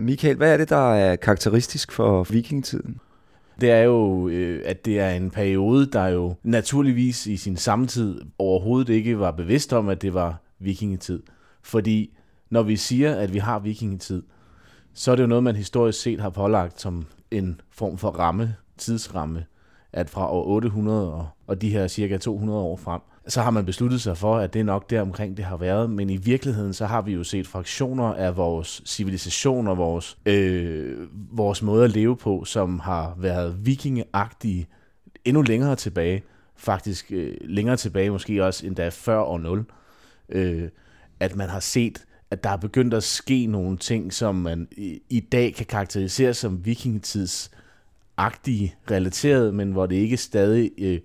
Michael, hvad er det, der er karakteristisk for vikingetiden? Det er jo, øh, at det er en periode, der jo naturligvis i sin samtid overhovedet ikke var bevidst om, at det var vikingetid. Fordi når vi siger, at vi har vikingetid, så er det jo noget, man historisk set har pålagt som en form for ramme, tidsramme, at fra år 800 og, og de her cirka 200 år frem, så har man besluttet sig for, at det er nok der omkring det har været, men i virkeligheden så har vi jo set fraktioner af vores civilisation og vores, øh, vores måde at leve på, som har været vikingeagtige endnu længere tilbage, faktisk øh, længere tilbage, måske også endda før år 0, øh, at man har set, at der er begyndt at ske nogle ting, som man i, i dag kan karakterisere som vikingetidsagtige relateret, men hvor det ikke stadig øh,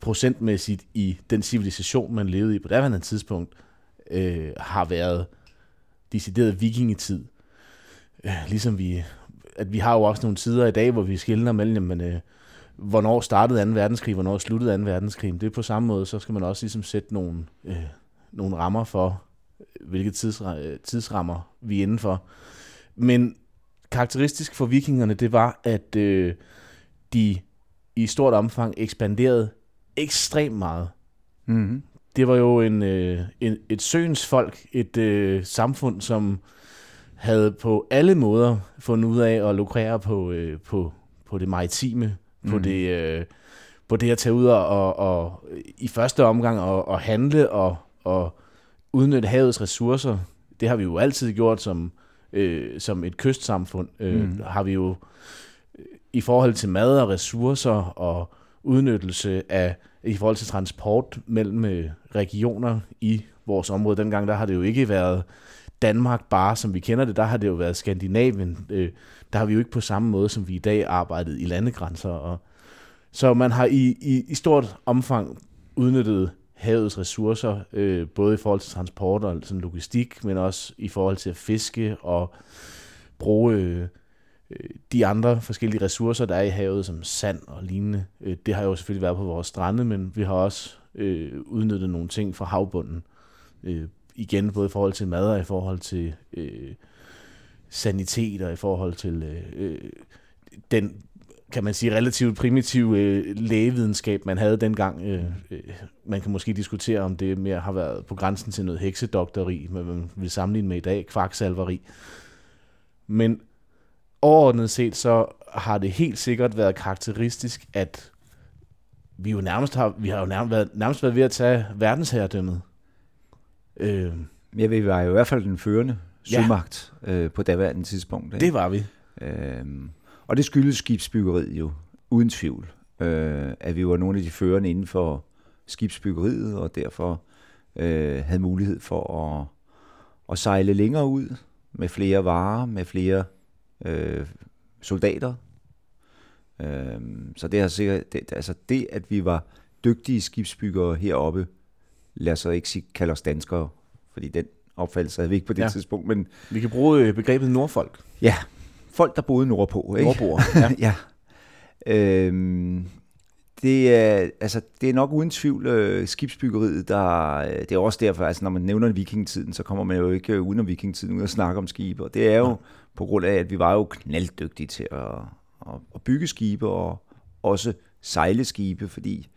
procentmæssigt i den civilisation, man levede i på daværende tidspunkt, øh, har været decideret vikingetid. Øh, ligesom vi, at vi har jo også nogle tider i dag, hvor vi skiller mellem, men, øh, hvornår startede 2. verdenskrig, hvornår sluttede 2. verdenskrig. Det er på samme måde, så skal man også ligesom sætte nogle, øh, nogle rammer for, hvilke tidsra- øh, tidsrammer vi er indenfor. Men karakteristisk for vikingerne, det var, at øh, de i stort omfang ekspanderede ekstremt meget. Mm-hmm. Det var jo en, øh, en, et søens folk, et øh, samfund, som havde på alle måder fundet ud af at lukrere på, øh, på, på det maritime, mm. på, det, øh, på det at tage ud og, og, og i første omgang og, og handle og, og udnytte havets ressourcer. Det har vi jo altid gjort som, øh, som et kystsamfund. Øh, mm. Har vi jo øh, i forhold til mad og ressourcer og udnyttelse af i forhold til transport mellem øh, regioner i vores område. Dengang der har det jo ikke været Danmark bare, som vi kender det. Der har det jo været Skandinavien. Øh, der har vi jo ikke på samme måde, som vi i dag arbejdet i landegrænser. Og, så man har i, i, i stort omfang udnyttet havets ressourcer, øh, både i forhold til transport og sådan logistik, men også i forhold til at fiske og bruge Øh, Øh, de andre forskellige ressourcer, der er i havet, som sand og lignende, øh, det har jo selvfølgelig været på vores strande, men vi har også øh, udnyttet nogle ting fra havbunden. Øh, igen, både i forhold til mad og i forhold til øh, sanitet og i forhold til øh, øh den, kan man sige, relativt primitive øh, lægevidenskab, man havde dengang. Øh, øh, man kan måske diskutere, om det mere har været på grænsen til noget heksedoktori, man vil sammenligne med i dag, kvaksalveri. Men overordnet set, så har det helt sikkert været karakteristisk, at vi jo nærmest har, vi har jo nærmest været, nærmest været ved at tage verdensherredømmet. Øh, ja, vi var jo i hvert fald den førende sømagt ja. øh, på daværende tidspunkt. Ikke? Det var vi. Øh, og det skyldes skibsbyggeriet jo, uden tvivl. Øh, at vi var nogle af de førende inden for skibsbyggeriet, og derfor øh, havde mulighed for at, at sejle længere ud med flere varer, med flere øh, soldater. Øh, så det har sikkert, det, altså det, at vi var dygtige skibsbyggere heroppe, lad os ikke sige, kalde os danskere, fordi den opfattelse havde vi ikke på det ja. tidspunkt. Men, vi kan bruge øh, begrebet nordfolk. Ja, folk, der boede nordpå. Ikke? Nordboer, ja. ja. Øhm, det er, altså, det er nok uden tvivl øh, skibsbyggeriet, der, det er også derfor, altså når man nævner vikingetiden, så kommer man jo ikke øh, uden om vikingetiden ud og snakke om skibe, og det er jo ja på grund af, at vi var jo knalddygtige til at, at, at bygge skibe og også sejle skibe, fordi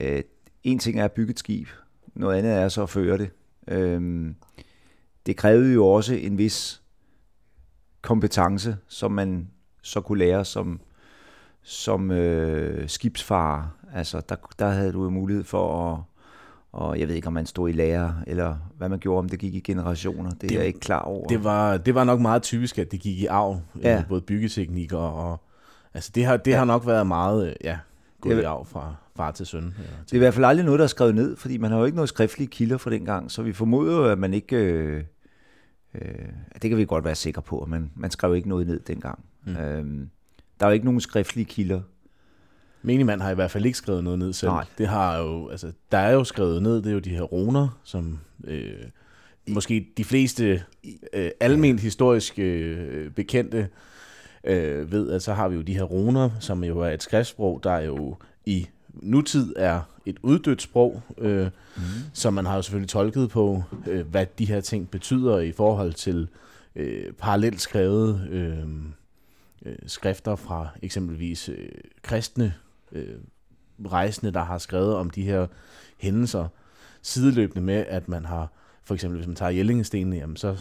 øh, en ting er at bygge et skib, noget andet er så at føre det. Øh, det krævede jo også en vis kompetence, som man så kunne lære som som øh, skibsfarer. Altså, der, der havde du jo mulighed for at, og jeg ved ikke, om man stod i lære, eller hvad man gjorde, om det gik i generationer. Det, det er jeg ikke klar over. Det var, det var nok meget typisk, at det gik i arv, øh, ja. både byggeteknik og, og altså det har, det ja. har nok været meget, øh, ja, gået det, i arv fra far til søn. Ja, det er i hvert fald aldrig noget, der er skrevet ned, fordi man har jo ikke noget skriftlige kilder fra den gang, så vi formoder jo, at man ikke, øh, øh, det kan vi godt være sikre på, men man skrev ikke noget ned dengang. Mm. Øhm, der er jo ikke nogen skriftlige kilder. Menigmand har i hvert fald ikke skrevet noget ned selv. Nej. Det har jo, altså, der er jo skrevet ned, det er jo de her runer, som øh, måske de fleste øh, almindeligt historisk øh, bekendte øh, ved, at så har vi jo de her runer, som jo er et skriftsprog, der er jo i nutid er et uddødt sprog, øh, mm. som man har jo selvfølgelig tolket på, øh, hvad de her ting betyder i forhold til øh, parallelt skrevet øh, øh, skrifter fra eksempelvis øh, kristne øh, rejsende, der har skrevet om de her hændelser, sideløbende med, at man har, for eksempel hvis man tager Jellingestenen, jamen så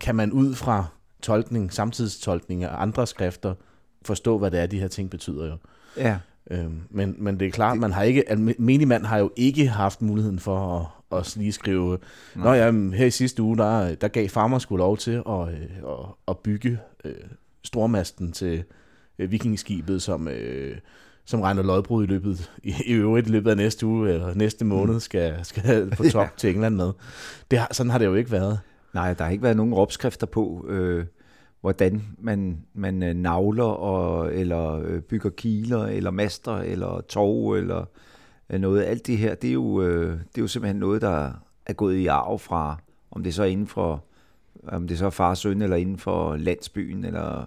kan man ud fra tolkning, samtidstolkning af andre skrifter, forstå, hvad det er, de her ting betyder jo. Ja. Øhm, men, men det er klart, man har ikke, at menigmand har jo ikke haft muligheden for at, at lige skrive, Nå ja, her i sidste uge, der, der gav farmer skulle lov til at, øh, at, at bygge øh, stormasten til øh, vikingskibet, som, øh, som regner lodbrud i løbet, i, i øvrigt i løbet af næste uge, eller næste måned, mm. skal, skal på top ja. til England med. Det har, sådan har det jo ikke været. Nej, der har ikke været nogen opskrifter på, øh, hvordan man, man øh, navler og, eller øh, bygger kiler, eller master, eller tog, eller øh, noget. Alt det her, det er, jo, øh, det er jo simpelthen noget, der er gået i arv fra, om det så er inden for, om det så er far søn, eller inden for landsbyen, eller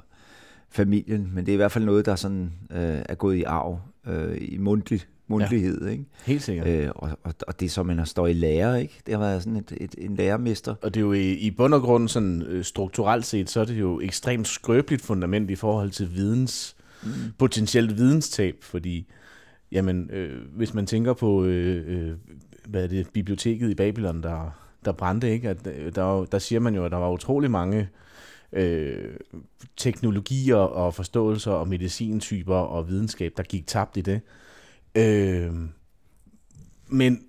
familien, men det er i hvert fald noget, der sådan øh, er gået i arv øh, i mundtligt mundtlighed. Ja, ikke? Helt sikkert. Øh, og, og, og det, som man har stået i lære, ikke? det har været sådan et, et, en lærermester. Og det er jo i, i bund og grund sådan, øh, strukturelt set, så er det jo ekstremt skrøbeligt fundament i forhold til videns, mm. potentielt videnstab, fordi jamen, øh, hvis man tænker på, øh, øh, hvad er det, biblioteket i Babylon, der, der brændte, ikke? At, øh, der, der siger man jo, at der var utrolig mange øh, teknologier og forståelser og medicintyper og videnskab, der gik tabt i det. Øh, men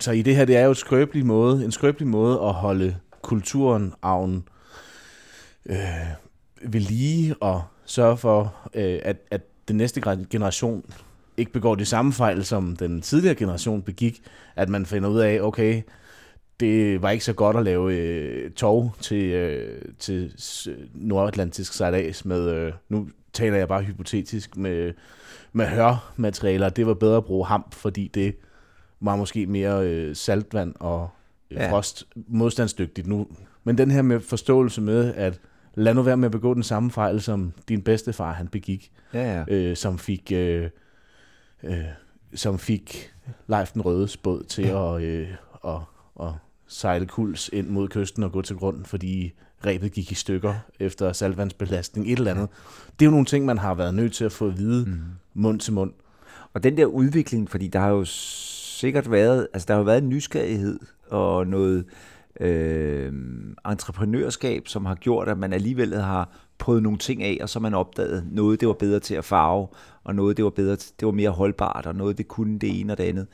så i det her, det er jo et skrøbelig måde, en skrøbelig måde at holde kulturen, arven, øh, ved lige og sørge for, øh, at, at den næste generation ikke begår de samme fejl, som den tidligere generation begik, at man finder ud af, okay, det var ikke så godt at lave øh, tog til, øh, til nordatlantisk sejlads med, øh, nu taler jeg bare hypotetisk, med med hørmaterialer, det var bedre at bruge hamp, fordi det var måske mere øh, saltvand og øh, ja. frost modstandsdygtigt nu. Men den her med forståelse med, at lad nu være med at begå den samme fejl, som din bedstefar han begik, ja, ja. Øh, som fik øh, øh, som fik Leif den Røde båd til ja. at, øh, at, at sejle kuls ind mod kysten og gå til grund, fordi rebet gik i stykker efter saltvandsbelastning, et eller andet. Det er jo nogle ting, man har været nødt til at få at vide mm. mund til mund. Og den der udvikling, fordi der har jo sikkert været, altså der har jo været en nysgerrighed og noget øh, entreprenørskab, som har gjort, at man alligevel har prøvet nogle ting af, og så man opdaget noget, det var bedre til at farve, og noget, det var, bedre, det var mere holdbart, og noget, det kunne det ene og det andet.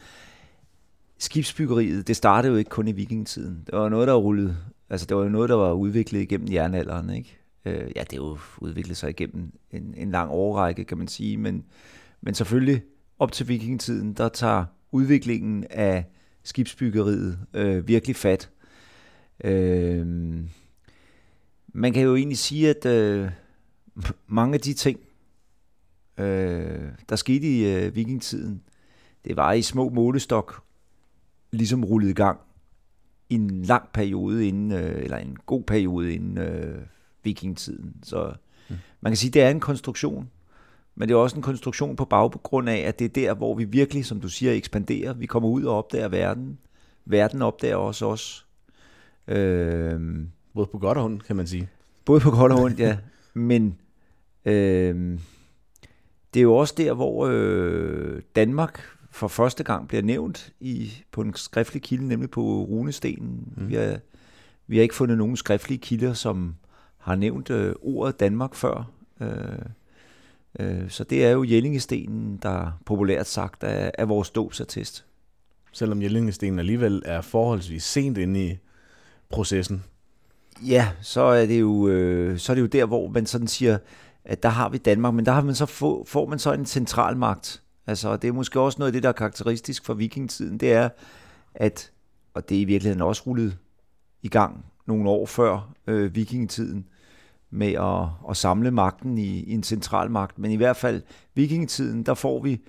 Skibsbyggeriet, det startede jo ikke kun i vikingetiden. Det var noget, der rullede Altså, det var jo noget, der var udviklet igennem jernalderen, ikke? Øh, ja, det er jo udviklet sig igennem en, en lang årrække, kan man sige, men, men selvfølgelig op til vikingetiden, der tager udviklingen af skibsbyggeriet øh, virkelig fat. Øh, man kan jo egentlig sige, at øh, mange af de ting, øh, der skete i øh, vikingetiden, det var i små målestok ligesom rullet i gang i en lang periode inden, øh, eller en god periode inden øh, vikingtiden. Så mm. man kan sige, at det er en konstruktion, men det er også en konstruktion på baggrund af, at det er der, hvor vi virkelig, som du siger, ekspanderer. Vi kommer ud og opdager verden. Verden opdager også os. Øh, både på godt og ondt, kan man sige. Både på godt og ondt, ja. Men øh, det er jo også der, hvor øh, Danmark for første gang bliver nævnt i, på en skriftlig kilde, nemlig på runestenen. Mm. Vi, har, vi har ikke fundet nogen skriftlige kilder, som har nævnt øh, ordet Danmark før. Øh, øh, så det er jo Jellingestenen, der populært sagt er, er vores dåbsattest. Selvom Jellingestenen alligevel er forholdsvis sent inde i processen. Ja, så er det jo, øh, så er det jo der, hvor man sådan siger, at der har vi Danmark, men der har man så få, får man så en centralmagt, Altså, det er måske også noget af det, der er karakteristisk for vikingtiden, det er, at, og det er i virkeligheden også rullet i gang nogle år før øh, vikingetiden, med at, at samle magten i, i en central magt. Men i hvert fald vikingetiden, der får vi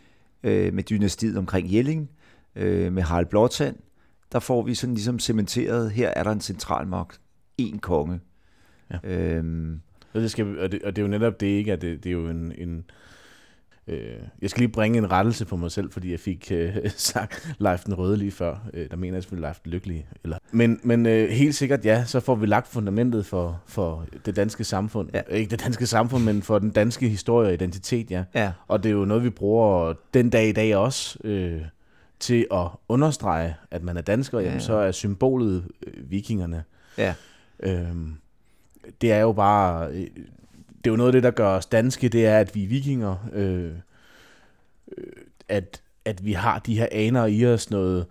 øh, med dynastiet omkring Jelling, øh, med Harald Blåtand, der får vi sådan ligesom cementeret, her er der en central magt, en konge. Ja. Øhm, og, det skal, og, det, og det er jo netop det ikke, at det, det er jo en, en Øh, jeg skal lige bringe en rettelse på mig selv, fordi jeg fik øh, sagt Leif den Røde lige før. Øh, der mener jeg selvfølgelig Leif den Lykkelige. Eller. Men, men øh, helt sikkert ja, så får vi lagt fundamentet for, for det danske samfund. Ja. Ikke det danske samfund, men for den danske historie og identitet, ja. Ja. Og det er jo noget, vi bruger den dag i dag også øh, til at understrege, at man er dansker. Jamen, Ja. så er symbolet øh, vikingerne. Ja. Øhm, det er jo bare... Det er jo noget af det, der gør os danske, det er, at vi er vikinger. Øh, øh, at, at vi har de her aner i os, noget,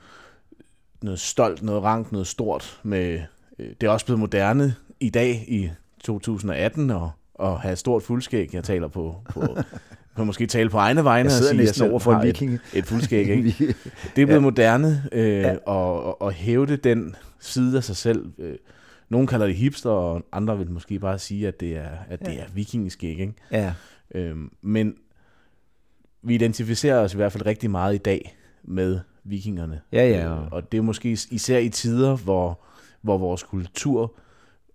noget stolt, noget rank, noget stort. Med, øh, det er også blevet moderne i dag, i 2018, og, og have et stort fuldskæg. Jeg taler på... på kan måske tale på egne vegne Jeg og sige, at næsten selv over for en har et, viking. et fuldskæg, ikke? Det er blevet Ja. moderne øh, Ja. ja. og, og hævde den side af sig selv. Øh, Nogle kalder det hipster, og andre vil måske bare sige, at det er, at det Ja. er vikingeskæg. Ikke? ja. Øhm, men vi identificerer os i hvert fald rigtig meget i dag med vikingerne. Ja, ja. Øh, og det er måske is- især i tider, hvor, hvor vores kultur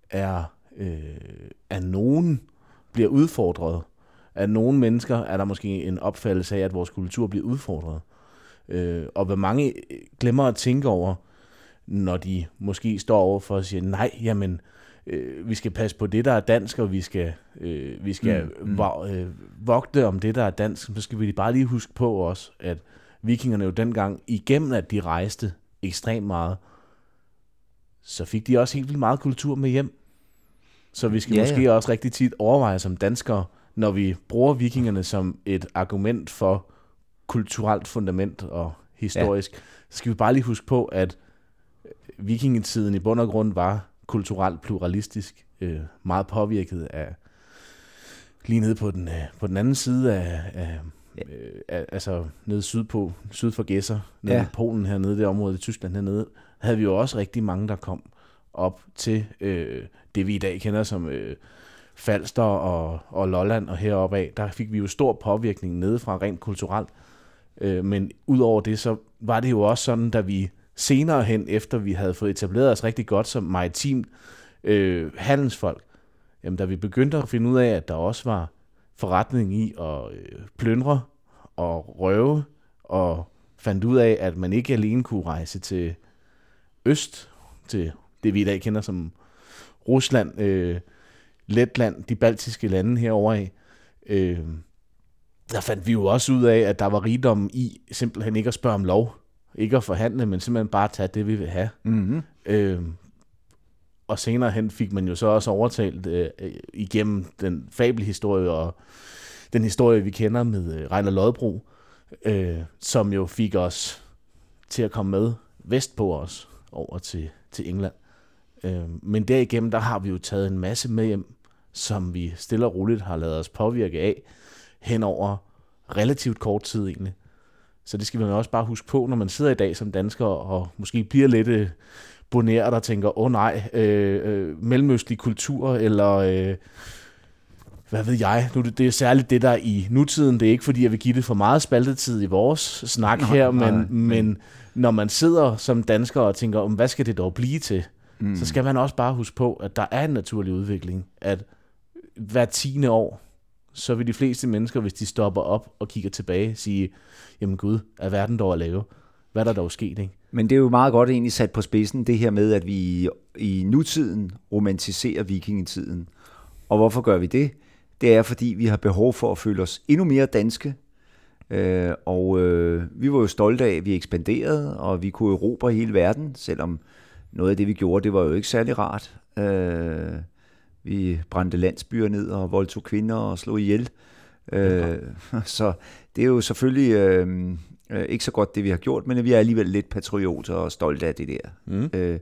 er, øh, af nogen bliver udfordret. Af nogle mennesker er der måske en opfattelse af, at vores kultur bliver udfordret. Øh, og hvad mange glemmer at tænke over, når de måske står over for at sige, nej, jamen, øh, vi skal passe på det, der er dansk, og vi skal, øh, vi skal Mm, mm, mm. øh, vogte om det, der er dansk, så skal vi bare lige huske på også, at vikingerne jo dengang, igennem at de rejste ekstremt meget, så fik de også helt vildt meget kultur med hjem. Så vi skal Ja, ja, ja. måske også rigtig tit overveje som danskere, når vi bruger vikingerne som et argument for kulturelt fundament og historisk, ja. så skal vi bare lige huske på, at vikingetiden i bund og grund var kulturelt pluralistisk, øh, meget påvirket af lige nede på den, øh, på den anden side af, af, øh, altså nede sydpå, syd for Gæsser, nede ja. i Polen hernede, det område i Tyskland hernede, havde vi jo også rigtig mange, der kom op til øh, det, vi i dag kender som øh, Falster og, og Lolland og heroppe af, der fik vi jo stor påvirkning nedefra rent kulturelt. Øh, men udover det, så var det jo også sådan, da vi senere hen, efter vi havde fået etableret os rigtig godt som maritim øh, handelsfolk, jamen da vi begyndte at finde ud af, at der også var forretning i at øh, plyndre og røve, og fandt ud af, at man ikke alene kunne rejse til øst, til det vi i dag kender som Rusland, øh, Letland, de baltiske lande herovre af, øh, der fandt vi jo også ud af, at der var rigdom i simpelthen ikke at spørge om lov, ikke at forhandle, men simpelthen bare tage det, vi vil have. Mm-hmm. Øh, og senere hen fik man jo så også overtalt øh, øh, igennem den fabelhistorie og den historie, vi kender med øh, Reiner Lodbro, øh, som jo fik os til at komme med vestpå os over til, til England. Øh, men derigennem, der har vi jo taget en masse med hjem, som vi stille og roligt har lavet os påvirke af hen over relativt kort tid egentlig. Så det skal man også bare huske på, når man sidder i dag som dansker og måske bliver lidt øh, boneret og tænker, åh oh, nej, øh, øh, mellemøstlig kultur, eller øh, hvad ved jeg, nu, det det er særligt det der er i nutiden, det er ikke fordi, jeg vil give det for meget spaltetid i vores snak Nej, her, nej, men, nej. men når man sidder som dansker og tænker, om hvad skal det dog blive til, mm. så skal man også bare huske på, at der er en naturlig udvikling, at hver tiende år, så vil de fleste mennesker, hvis de stopper op og kigger tilbage, sige, jamen gud, er verden dog at lave? Hvad er der dog sket, ikke? Men det er jo meget godt egentlig sat på spidsen, det her med, at vi i, nutiden romantiserer vikingetiden. Og hvorfor gør vi det? Det er, fordi vi har behov for at føle os endnu mere danske. Øh, og øh, vi var jo stolte af, at vi ekspanderede, og vi kunne erobre hele verden, selvom noget af det, vi gjorde, det var jo ikke særlig rart. Øh, vi brændte landsbyer ned og voldtog kvinder og slog ihjel. Øh, så det er jo selvfølgelig øh, øh, ikke så godt, det vi har gjort, men vi er alligevel lidt patrioter og stolte af det der. Mm. Øh,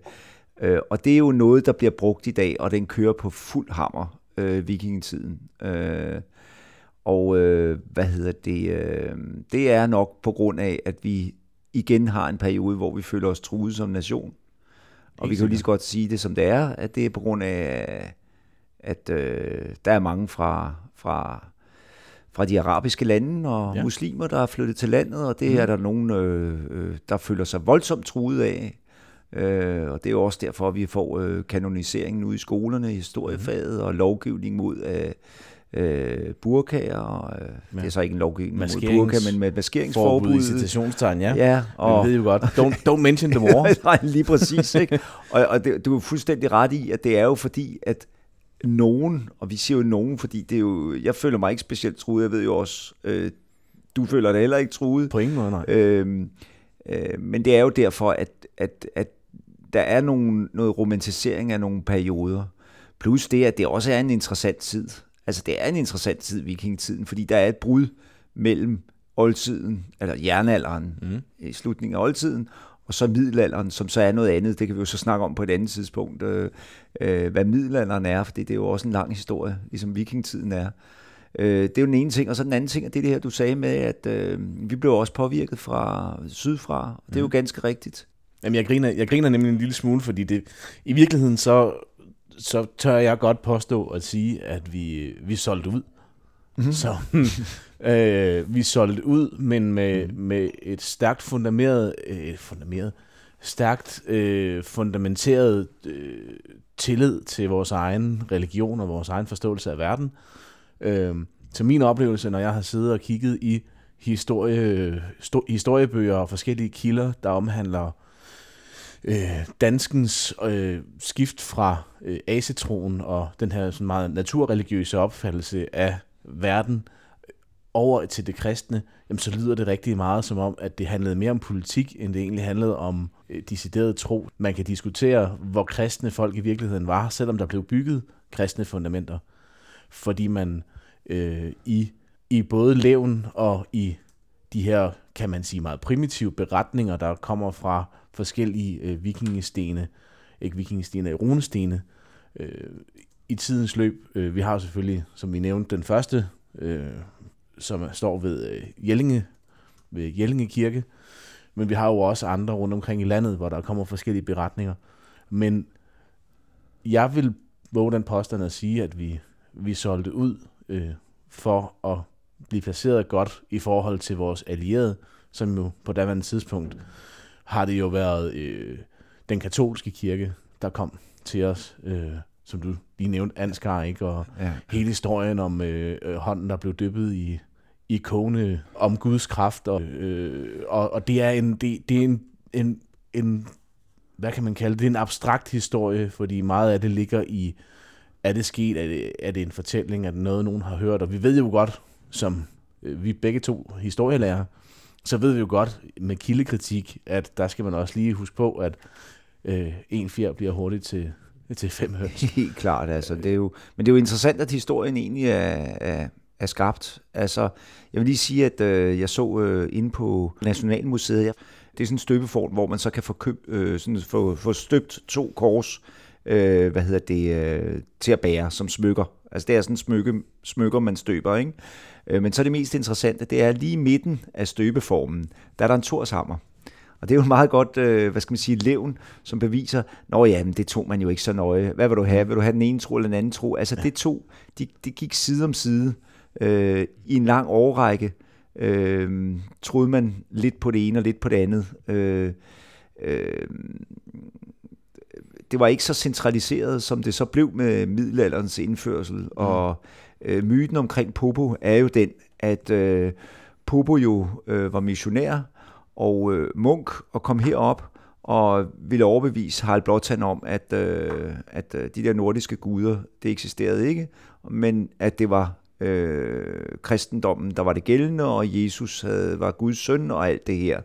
øh, og det er jo noget, der bliver brugt i dag, og den kører på fuld hammer, øh, vikingetiden. Øh, og øh, hvad hedder det? Øh, det er nok på grund af, at vi igen har en periode, hvor vi føler os truet som nation. Og Helt vi kan jo lige så godt sige det, som det er, at det er på grund af, at øh, der er mange fra, fra, fra de arabiske lande og ja. Muslimer, der er flyttet til landet, og det mm. er der nogen, øh, øh, der føler sig voldsomt truet af. Øh, og det er jo også derfor, at vi får øh, kanoniseringen ud i skolerne, historiefaget og lovgivning mod, øh, øh, burkaer. Øh, ja. Det er så ikke en lovgivning mod Maskerings- burka, men med maskeringsforbud. Forbud i citationstegn, ja. Ja, Og... Vi ved jo godt. Don't, don't mention the war. Nej, lige præcis. Ikke? Og, og det, du er fuldstændig ret i, at det er jo fordi, at nogen, og vi siger jo nogen, fordi det er jo, jeg føler mig ikke specielt truet, jeg ved jo også, øh, du føler dig heller ikke truet. På ingen måde, nej. Øhm, øh, men det er jo derfor, at, at, at der er nogle, noget romantisering af nogle perioder. Plus det, at det også er en interessant tid. Altså det er en interessant tid, vikingetiden, fordi der er et brud mellem oldtiden, eller jernalderen, mm. i slutningen af oldtiden, og så middelalderen, som så er noget andet. Det kan vi jo så snakke om på et andet tidspunkt, øh, øh, hvad middelalderen er, for det er jo også en lang historie, ligesom vikingetiden er. Øh, det er jo den ene ting, og så den anden ting er det, det her, du sagde med, at øh, vi blev også påvirket fra sydfra. og Det er jo ganske rigtigt. Jamen, jeg griner, jeg griner nemlig en lille smule, fordi det, i virkeligheden så, så tør jeg godt påstå at sige, at vi, vi solgte ud. Mm-hmm. Så øh, vi solgte ud, men med, mm. med et stærkt fundameret, øh, fundameret stærkt øh, fundamenteret øh, tillid til vores egen religion og vores egen forståelse af verden. Øh, så min oplevelse, når jeg har siddet og kigget i historie, sto, historiebøger og forskellige kilder, der omhandler øh, danskens øh, skift fra øh, asetroen og den her sådan meget naturreligiøse opfattelse af verden over til det kristne, jamen så lyder det rigtig meget som om, at det handlede mere om politik, end det egentlig handlede om øh, decideret tro. Man kan diskutere, hvor kristne folk i virkeligheden var, selvom der blev bygget kristne fundamenter. Fordi man øh, i, i både levn og i de her, kan man sige, meget primitive beretninger, der kommer fra forskellige øh, vikingestene, ikke vikingestene, runestene, øh, i tidens løb. Øh, vi har selvfølgelig, som vi nævnte, den første, øh, som står ved øh, Jellinge, ved Jellinge Kirke, men vi har jo også andre rundt omkring i landet, hvor der kommer forskellige beretninger. Men jeg vil våge den påstand at sige, at vi, vi solgte ud øh, for at blive placeret godt i forhold til vores allierede, som jo på daværende tidspunkt har det jo været øh, den katolske kirke, der kom til os, øh, som du lige nævnte, Ansgar, ikke? og ja. hele historien om øh, øh, hånden, der blev dyppet i, i kone, om Guds kraft, og, øh, og, og det er en, det, det er en, en, en, hvad kan man kalde det, det er en abstrakt historie, fordi meget af det ligger i, er det sket, er det, er det en fortælling, er det noget, nogen har hørt, og vi ved jo godt, som øh, vi begge to historielærer, så ved vi jo godt med kildekritik, at der skal man også lige huske på, at øh, en fjer bliver hurtigt til, til fem høns. Helt klart, altså. Det er jo, men det er jo interessant, at historien egentlig er, er, er skabt. Altså, jeg vil lige sige, at øh, jeg så øh, inde på Nationalmuseet, jeg, det er sådan en støbeform, hvor man så kan få, køb, øh, sådan, få, få støbt to kors, øh, hvad hedder det, øh, til at bære som smykker. Altså det er sådan smykke, smykker, man støber, ikke? Øh, men så det mest interessante, det er lige i midten af støbeformen, der er der en torshammer. Og det er jo meget godt, øh, hvad skal man sige, levn, som beviser, nå ja, men det tog man jo ikke så nøje. Hvad vil du have? Vil du have den ene tro eller den anden tro? Altså ja. det to, de, de gik side om side øh, i en lang årrække. Øh, troede man lidt på det ene og lidt på det andet. Øh, øh, det var ikke så centraliseret, som det så blev med middelalderens indførsel. Mm. Og øh, myten omkring Popo er jo den, at øh, Popo jo øh, var missionær og øh, munk og kom herop og ville overbevise Harald Blåtand om, at, øh, at øh, de der nordiske guder, det eksisterede ikke, men at det var øh, kristendommen, der var det gældende, og Jesus havde, var Guds søn og alt det her.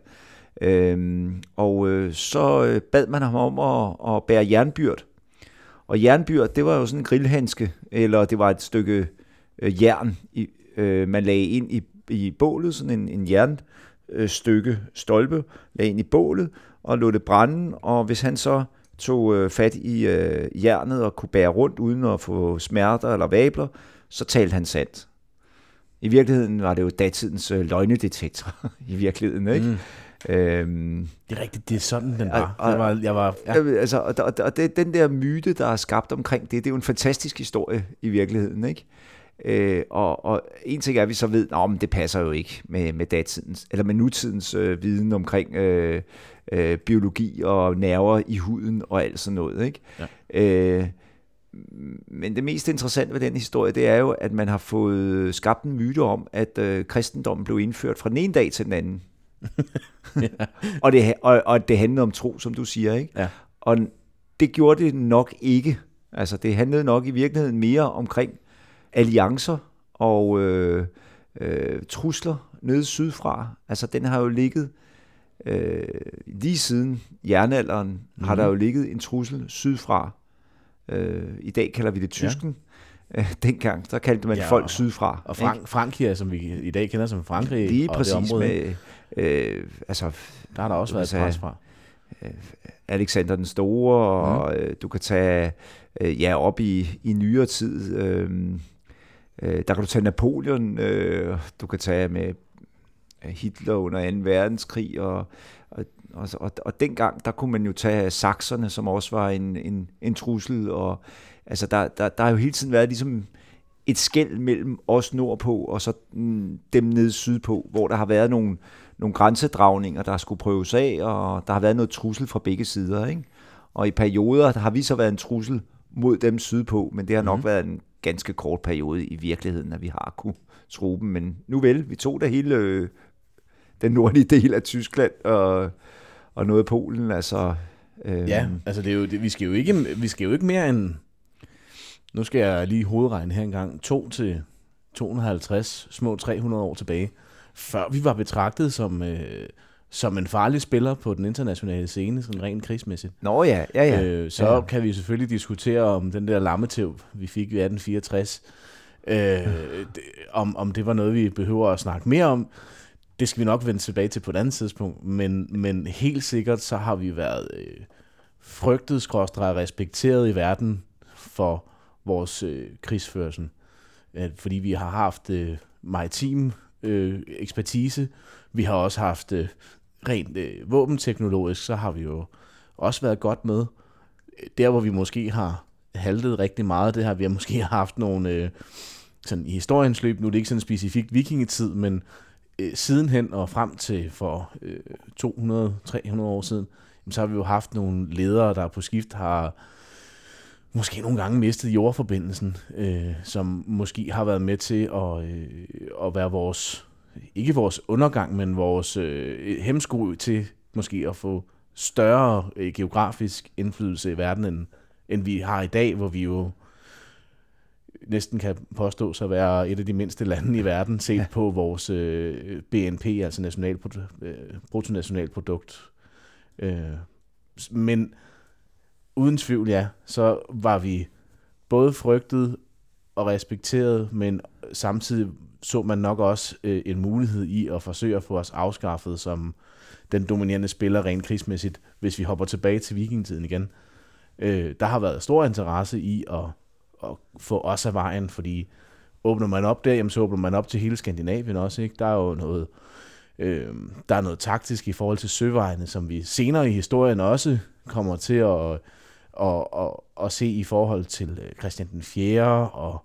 Øhm, og øh, så øh, bad man ham om at, at bære jernbyrd. Og jernbyrd, det var jo sådan en grillhandske, eller det var et stykke øh, jern, i, øh, man lagde ind i, i bålet, sådan en, en jern, øh, stolpe, lagde ind i bålet, og lod det brænde, og hvis han så tog øh, fat i øh, jernet og kunne bære rundt uden at få smerter eller vabler, så talte han sandt. I virkeligheden var det jo datidens øh, løgnedetektor, i virkeligheden, ikke? Mm. Øhm, det er rigtigt, det er sådan, den var. Og, og, var, jeg var ja. altså, og, og, og det, den der myte, der er skabt omkring det, det er jo en fantastisk historie i virkeligheden, ikke? Øh, og, og en ting er, at vi så ved, at det passer jo ikke med, med datidens, eller med nutidens øh, viden omkring øh, øh, biologi og nerver i huden og alt sådan noget, ikke? Ja. Øh, men det mest interessante ved den historie, det er jo, at man har fået skabt en myte om, at øh, kristendommen blev indført fra den ene dag til den anden. ja. og, det, og, og det handlede om tro, som du siger, ikke? Ja. Og det gjorde det nok ikke. Altså, det handlede nok i virkeligheden mere omkring alliancer og øh, øh, trusler nede sydfra. Altså, den har jo ligget øh, lige siden jernalderen, mm-hmm. har der jo ligget en trussel sydfra. Øh, I dag kalder vi det tysken. Ja. Øh, dengang, der kaldte man ja, folk sydfra. Og Frank, Frankrig, som vi i dag kender som Frankrig. Lige og præcis det med... Øh, altså, der har der også været et pres fra. Øh, Alexander den Store, og mm. du kan tage øh, ja, op i, i nyere tid. Øh, øh, der kan du tage Napoleon, øh, du kan tage med Hitler under 2. verdenskrig, og, og, og, og, dengang, der kunne man jo tage sakserne, som også var en, en, en trussel, og altså der, der, der har jo hele tiden været ligesom et skæld mellem os nordpå, og så dem nede sydpå, hvor der har været nogle, nogle grænsedragninger, der skulle prøves af, og der har været noget trussel fra begge sider. Ikke? Og i perioder der har vi så været en trussel mod dem sydpå, men det har nok mm. været en ganske kort periode i virkeligheden, at vi har kunne tro dem. Men nu vel, vi tog da hele øh, den nordlige del af Tyskland og, og noget af Polen. Altså, øh, ja, altså det er jo, det, vi, skal jo ikke, vi skal jo ikke mere end, nu skal jeg lige hovedregne her engang, 2 til 250, små 300 år tilbage, før vi var betragtet som, øh, som en farlig spiller på den internationale scene, sådan rent krigsmæssigt. Nå ja, ja, ja. Øh, så ja. kan vi selvfølgelig diskutere om den der lammetæv, vi fik i 1864, øh, det, om, om det var noget, vi behøver at snakke mere om. Det skal vi nok vende tilbage til på et andet tidspunkt, men, men helt sikkert så har vi været øh, frygtet, skråstrej respekteret i verden for vores øh, krigsførsel. Øh, fordi vi har haft øh, maritim øh, ekspertise, vi har også haft øh, rent øh, våbenteknologisk, så har vi jo også været godt med. Der, hvor vi måske har haltet rigtig meget, det har vi måske haft nogle, øh, sådan i historiens løb, nu er det ikke sådan specifikt vikingetid, men øh, sidenhen og frem til for øh, 200-300 år siden, så har vi jo haft nogle ledere, der på skift har måske nogle gange mistet jordforbindelsen, øh, som måske har været med til at, øh, at være vores, ikke vores undergang, men vores øh, hemsko til måske at få større øh, geografisk indflydelse i verden, end, end vi har i dag, hvor vi jo næsten kan påstå sig at være et af de mindste lande i verden, set ja. på vores øh, BNP, altså nationalprodukt, øh, bruttonationalprodukt. Øh, men uden tvivl, ja, så var vi både frygtet og respekteret, men samtidig så man nok også øh, en mulighed i at forsøge at få os afskaffet som den dominerende spiller rent krigsmæssigt, hvis vi hopper tilbage til vikingetiden igen. Øh, der har været stor interesse i at, at få os af vejen, fordi åbner man op der, jamen, så åbner man op til hele Skandinavien også. Ikke? Der er jo noget, øh, der er noget taktisk i forhold til søvejene, som vi senere i historien også kommer til at, at, at, at se i forhold til øh, Christian den 4. og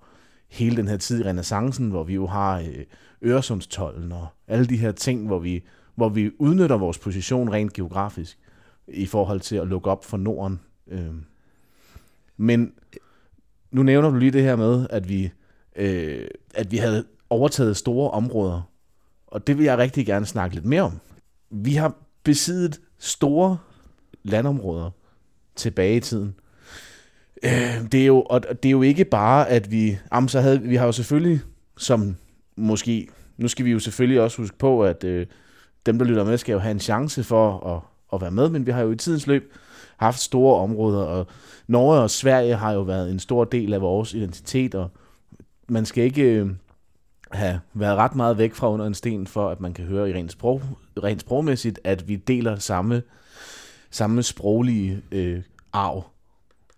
hele den her tid i renaissancen, hvor vi jo har øh, Øresundstollen og alle de her ting, hvor vi, hvor vi udnytter vores position rent geografisk i forhold til at lukke op for Norden. Øh. Men nu nævner du lige det her med, at vi, øh, at vi havde overtaget store områder, og det vil jeg rigtig gerne snakke lidt mere om. Vi har besiddet store landområder tilbage i tiden. Øh, det, er jo, og det er jo ikke bare, at vi... Jamen, så havde, vi har jo selvfølgelig, som måske... Nu skal vi jo selvfølgelig også huske på, at øh, dem, der lytter med, skal jo have en chance for at, at være med, men vi har jo i tidens løb haft store områder, og Norge og Sverige har jo været en stor del af vores identitet, og man skal ikke øh, have været ret meget væk fra under en sten, for at man kan høre i rent, sprog, rent sprogmæssigt, at vi deler samme, samme sproglige øh, arv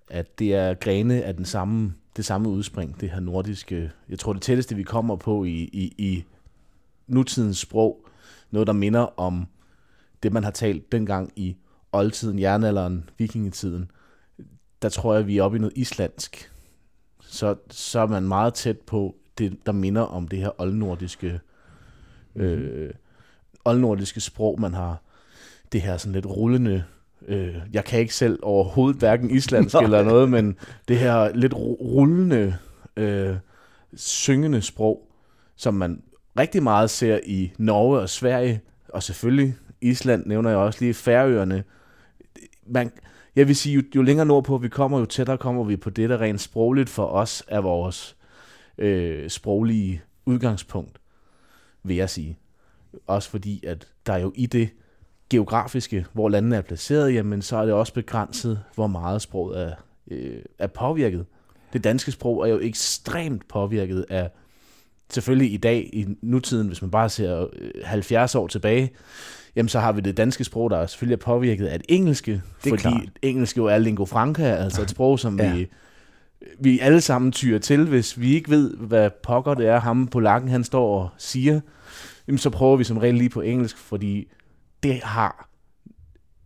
at det er grene af den samme, det samme udspring, det her nordiske, jeg tror det tætteste vi kommer på i, i, i nutidens sprog, noget der minder om det man har talt dengang i oldtiden, jernalderen, vikingetiden, der tror jeg vi er oppe i noget islandsk. Så, så er man meget tæt på det, der minder om det her oldnordiske, øh, oldnordiske sprog, man har. Det her sådan lidt rullende øh, jeg kan ikke selv overhovedet hverken islandsk eller noget, men det her lidt rullende, øh, syngende sprog, som man rigtig meget ser i Norge og Sverige, og selvfølgelig Island nævner jeg også lige, Færøerne. Man, jeg vil sige, jo, jo længere nordpå vi kommer, jo tættere kommer vi på det, der rent sprogligt for os er vores øh, sproglige udgangspunkt, vil jeg sige. Også fordi, at der er jo i det geografiske, hvor landene er placeret, jamen så er det også begrænset, hvor meget sproget er, øh, er påvirket. Det danske sprog er jo ekstremt påvirket af, selvfølgelig i dag, i nutiden, hvis man bare ser 70 øh, år tilbage, jamen så har vi det danske sprog, der selvfølgelig er påvirket af det engelske, det fordi klart. engelsk jo er lingua franca, altså et sprog, som ja. vi, vi alle sammen tyrer til, hvis vi ikke ved, hvad pokker det er, ham på lakken, han står og siger, jamen så prøver vi som regel lige på engelsk, fordi det har,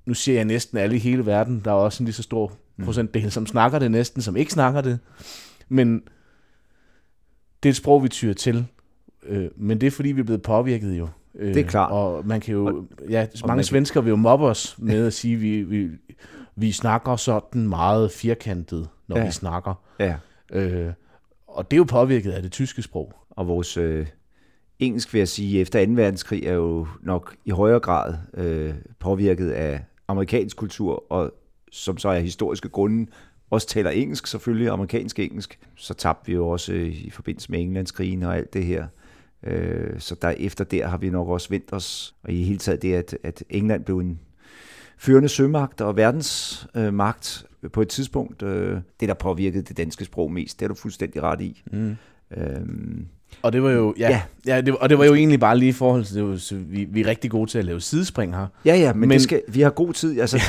nu siger jeg næsten alle i hele verden, der er også en lige så stor mm. procentdel, som snakker det næsten, som ikke snakker det, men det er et sprog, vi tyrer til, øh, men det er fordi, vi er blevet påvirket jo det er klart. Og man kan jo, og, ja, mange man svensker vil jo mobbe os med at sige, vi, vi, vi snakker sådan meget firkantet, når ja. vi snakker. Ja. Øh, og det er jo påvirket af det tyske sprog. Og vores øh, engelsk, vil jeg sige, efter 2. verdenskrig er jo nok i højere grad øh, påvirket af amerikansk kultur, og som så er historiske grunde også taler engelsk, selvfølgelig amerikansk engelsk. Så tabte vi jo også øh, i forbindelse med Englandskrigen og alt det her. Øh, så der efter der har vi nok også vendt os, og i hele taget det, at, at England blev en førende sømagt og verdensmagt øh, på et tidspunkt, øh, det der påvirkede det danske sprog mest, det er du fuldstændig ret i. Mm. Øhm, og det var jo, ja, ja. ja det, og det var jo egentlig bare lige i forhold til, det var, så vi, vi er rigtig gode til at lave sidespring her. Ja, ja, men, men det skal, vi har god tid. Altså,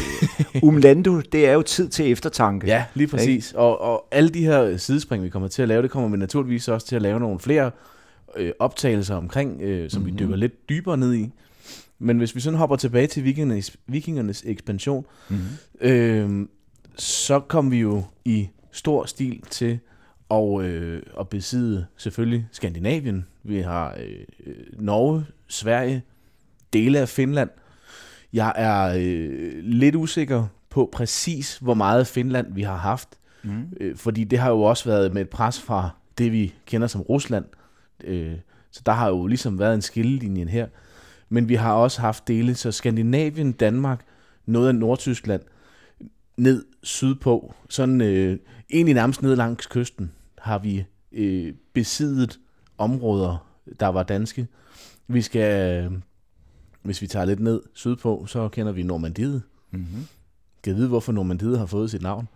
umlando, det er jo tid til eftertanke. Ja, lige præcis. Og, og alle de her sidespring, vi kommer til at lave, det kommer vi naturligvis også til at lave nogle flere øh, optagelser omkring, øh, som mm-hmm. vi mhm. dykker lidt dybere ned i. Men hvis vi sådan hopper tilbage til vikingernes, vikingernes ekspansion, mm-hmm. øh, så kom vi jo i stor stil til at, øh, at besidde selvfølgelig Skandinavien. Vi har øh, Norge, Sverige, dele af Finland. Jeg er øh, lidt usikker på præcis, hvor meget Finland vi har haft. Mm. Øh, fordi det har jo også været med et pres fra det, vi kender som Rusland, Øh, så der har jo ligesom været en skillelinje her. Men vi har også haft dele, så Skandinavien, Danmark, noget af Nordtyskland, ned sydpå, sådan øh, egentlig nærmest ned langs kysten, har vi øh, besiddet områder, der var danske. Vi skal, øh, hvis vi tager lidt ned sydpå, så kender vi Normandiet. Mm-hmm. Kan vide, hvorfor Normandiet har fået sit navn?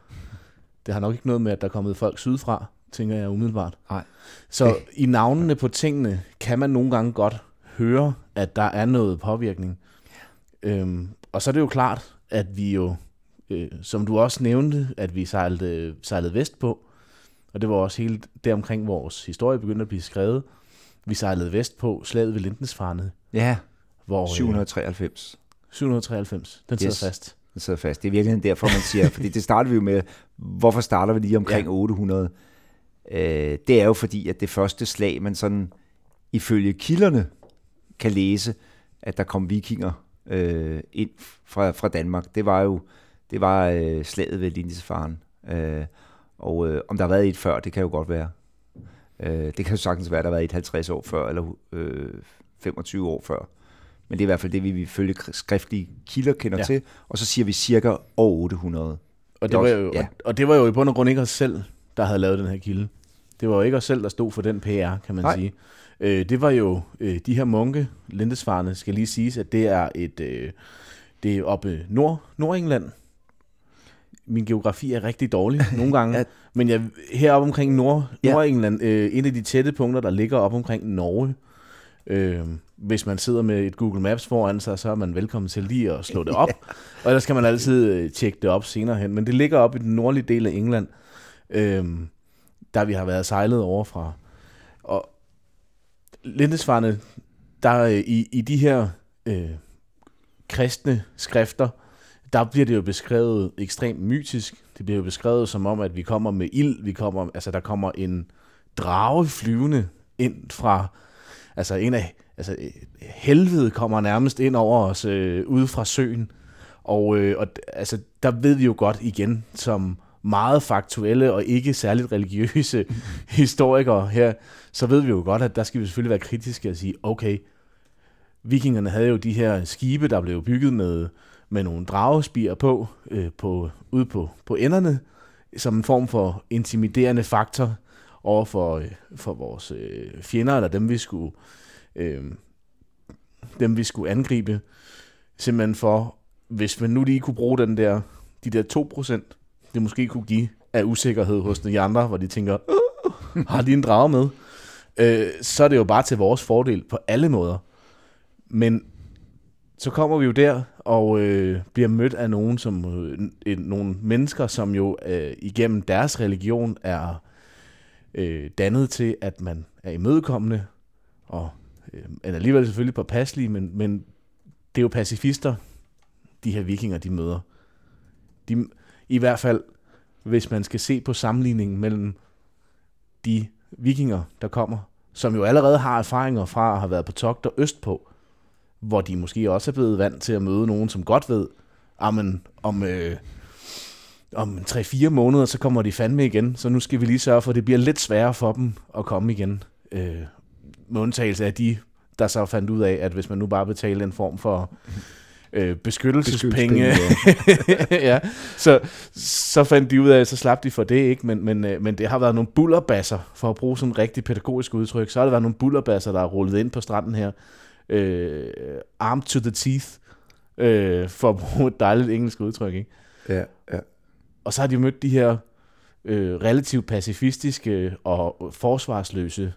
Det har nok ikke noget med, at der er kommet folk sydfra tænker jeg umiddelbart. Nej. Så i navnene på tingene kan man nogle gange godt høre, at der er noget påvirkning. Øhm, og så er det jo klart, at vi jo, øh, som du også nævnte, at vi sejlede, sejlede vest på, og det var også helt deromkring vores historie begyndte at blive skrevet. Vi sejlede vest på slaget ved Lindensfarne. Ja, hvor, 793. Øh, 793, den sidder yes. fast. Den sidder fast. Det er virkelig derfor, man siger, fordi det starter vi jo med, hvorfor starter vi lige omkring ja. 800? øh, det er jo fordi, at det første slag, man sådan ifølge kilderne kan læse, at der kom vikinger øh, ind fra, fra Danmark, det var jo det var øh, slaget ved Lindisfaren. Øh, og øh, om der har været et før, det kan jo godt være. Øh, det kan jo sagtens være, at der har været et 50 år før, eller øh, 25 år før. Men det er i hvert fald det, vi ifølge skriftlige kilder kender ja. til. Og så siger vi cirka år 800. Og det, var jo, ja. og det var jo i bund og grund ikke os selv, der havde lavet den her kilde. Det var jo ikke os selv, der stod for den PR, kan man Nej. sige. Øh, det var jo øh, de her munke, lindesvarne, skal lige siges, at det er et øh, det er oppe nord, Nordengland. Min geografi er rigtig dårlig nogle gange, ja. men jeg, heroppe omkring nord, ja. Nordengland, øh, en af de tætte punkter, der ligger op omkring Norge, øh, hvis man sidder med et Google Maps foran sig, så er man velkommen til lige at slå det op. ja. Og ellers kan man altid øh, tjekke det op senere hen. Men det ligger op i den nordlige del af England. Øh, der vi har været sejlet over fra. Og Lindesvarne, der i, i de her øh, kristne skrifter, der bliver det jo beskrevet ekstremt mytisk. Det bliver jo beskrevet som om, at vi kommer med ild, vi kommer, altså der kommer en drage flyvende ind fra, altså en af, altså helvede kommer nærmest ind over os øh, ude fra søen. Og, øh, og altså, der ved vi jo godt igen, som meget faktuelle og ikke særligt religiøse historikere her, så ved vi jo godt, at der skal vi selvfølgelig være kritiske og sige, okay, vikingerne havde jo de her skibe, der blev bygget med, med nogle dragespir på, øh, på ude på, på enderne, som en form for intimiderende faktor over for, øh, for vores øh, fjender, eller dem vi skulle, øh, dem vi skulle angribe, simpelthen for, hvis man nu lige kunne bruge den der, de der 2%, det måske kunne give af usikkerhed hos de andre, hvor de tænker, uh, har de en drage med? Øh, så er det jo bare til vores fordel på alle måder. Men så kommer vi jo der og øh, bliver mødt af nogen, som, øh, nogle mennesker, som jo øh, igennem deres religion er øh, dannet til, at man er imødekommende, og øh, er alligevel selvfølgelig påpasselige, men, men det er jo pacifister, de her vikinger, de møder. De, I hvert fald, hvis man skal se på sammenligningen mellem de vikinger, der kommer, som jo allerede har erfaringer fra at have været på togter østpå, hvor de måske også er blevet vant til at møde nogen, som godt ved, men om, øh, om 3-4 måneder, så kommer de fandme igen, så nu skal vi lige sørge for, at det bliver lidt sværere for dem at komme igen. Øh, med undtagelse af de, der så fandt ud af, at hvis man nu bare betaler en form for øh, beskyttelsespenge, beskyttelsespenge ja. så, så fandt de ud af, at så slap de for det ikke, men, men, øh, men det har været nogle bullerbasser, for at bruge sådan en rigtig pædagogisk udtryk, så har det været nogle bullerbasser, der er rullet ind på stranden her, øh, arm to the teeth, øh, for at bruge et dejligt engelsk udtryk, ikke? Ja, ja. Og så har de mødt de her øh, relativt pacifistiske og forsvarsløse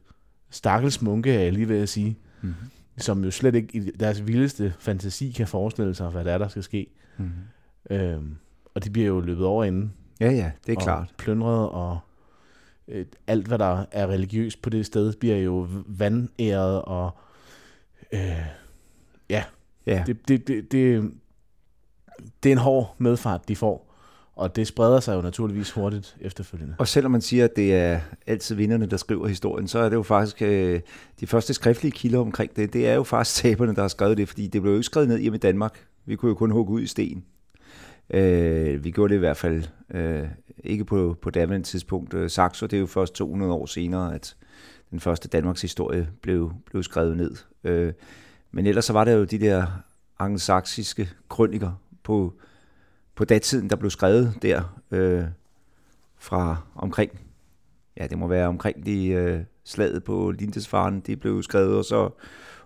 stakkels munke, er jeg lige ved at sige, mm-hmm. som jo slet ikke i deres vildeste fantasi kan forestille sig, hvad der er, der skal ske. Mm-hmm. Øhm, og de bliver jo løbet over inden. Ja, ja, det er og klart. plyndret, og øh, alt, hvad der er religiøst på det sted, bliver jo vandæret, og øh, ja, Ja, det, det, det, det, det er en hård medfart, de får. Og det spreder sig jo naturligvis hurtigt efterfølgende. og selvom man siger, at det er altid vinderne, der skriver historien, så er det jo faktisk øh, de første skriftlige kilder omkring det, det er jo faktisk taberne, der har skrevet det, fordi det blev jo ikke skrevet ned hjemme i Danmark. Vi kunne jo kun hugge ud i sten. Øh, vi gjorde det i hvert fald øh, ikke på, på daværende tidspunkt. Øh, Saxo, det er jo først 200 år senere, at den første Danmarks historie blev, blev skrevet ned. Øh, men ellers så var der jo de der angelsaksiske krøniker på, på datiden, der blev skrevet der øh, fra omkring, ja det må være omkring de øh, slaget på Lindesfaren, det blev skrevet, og så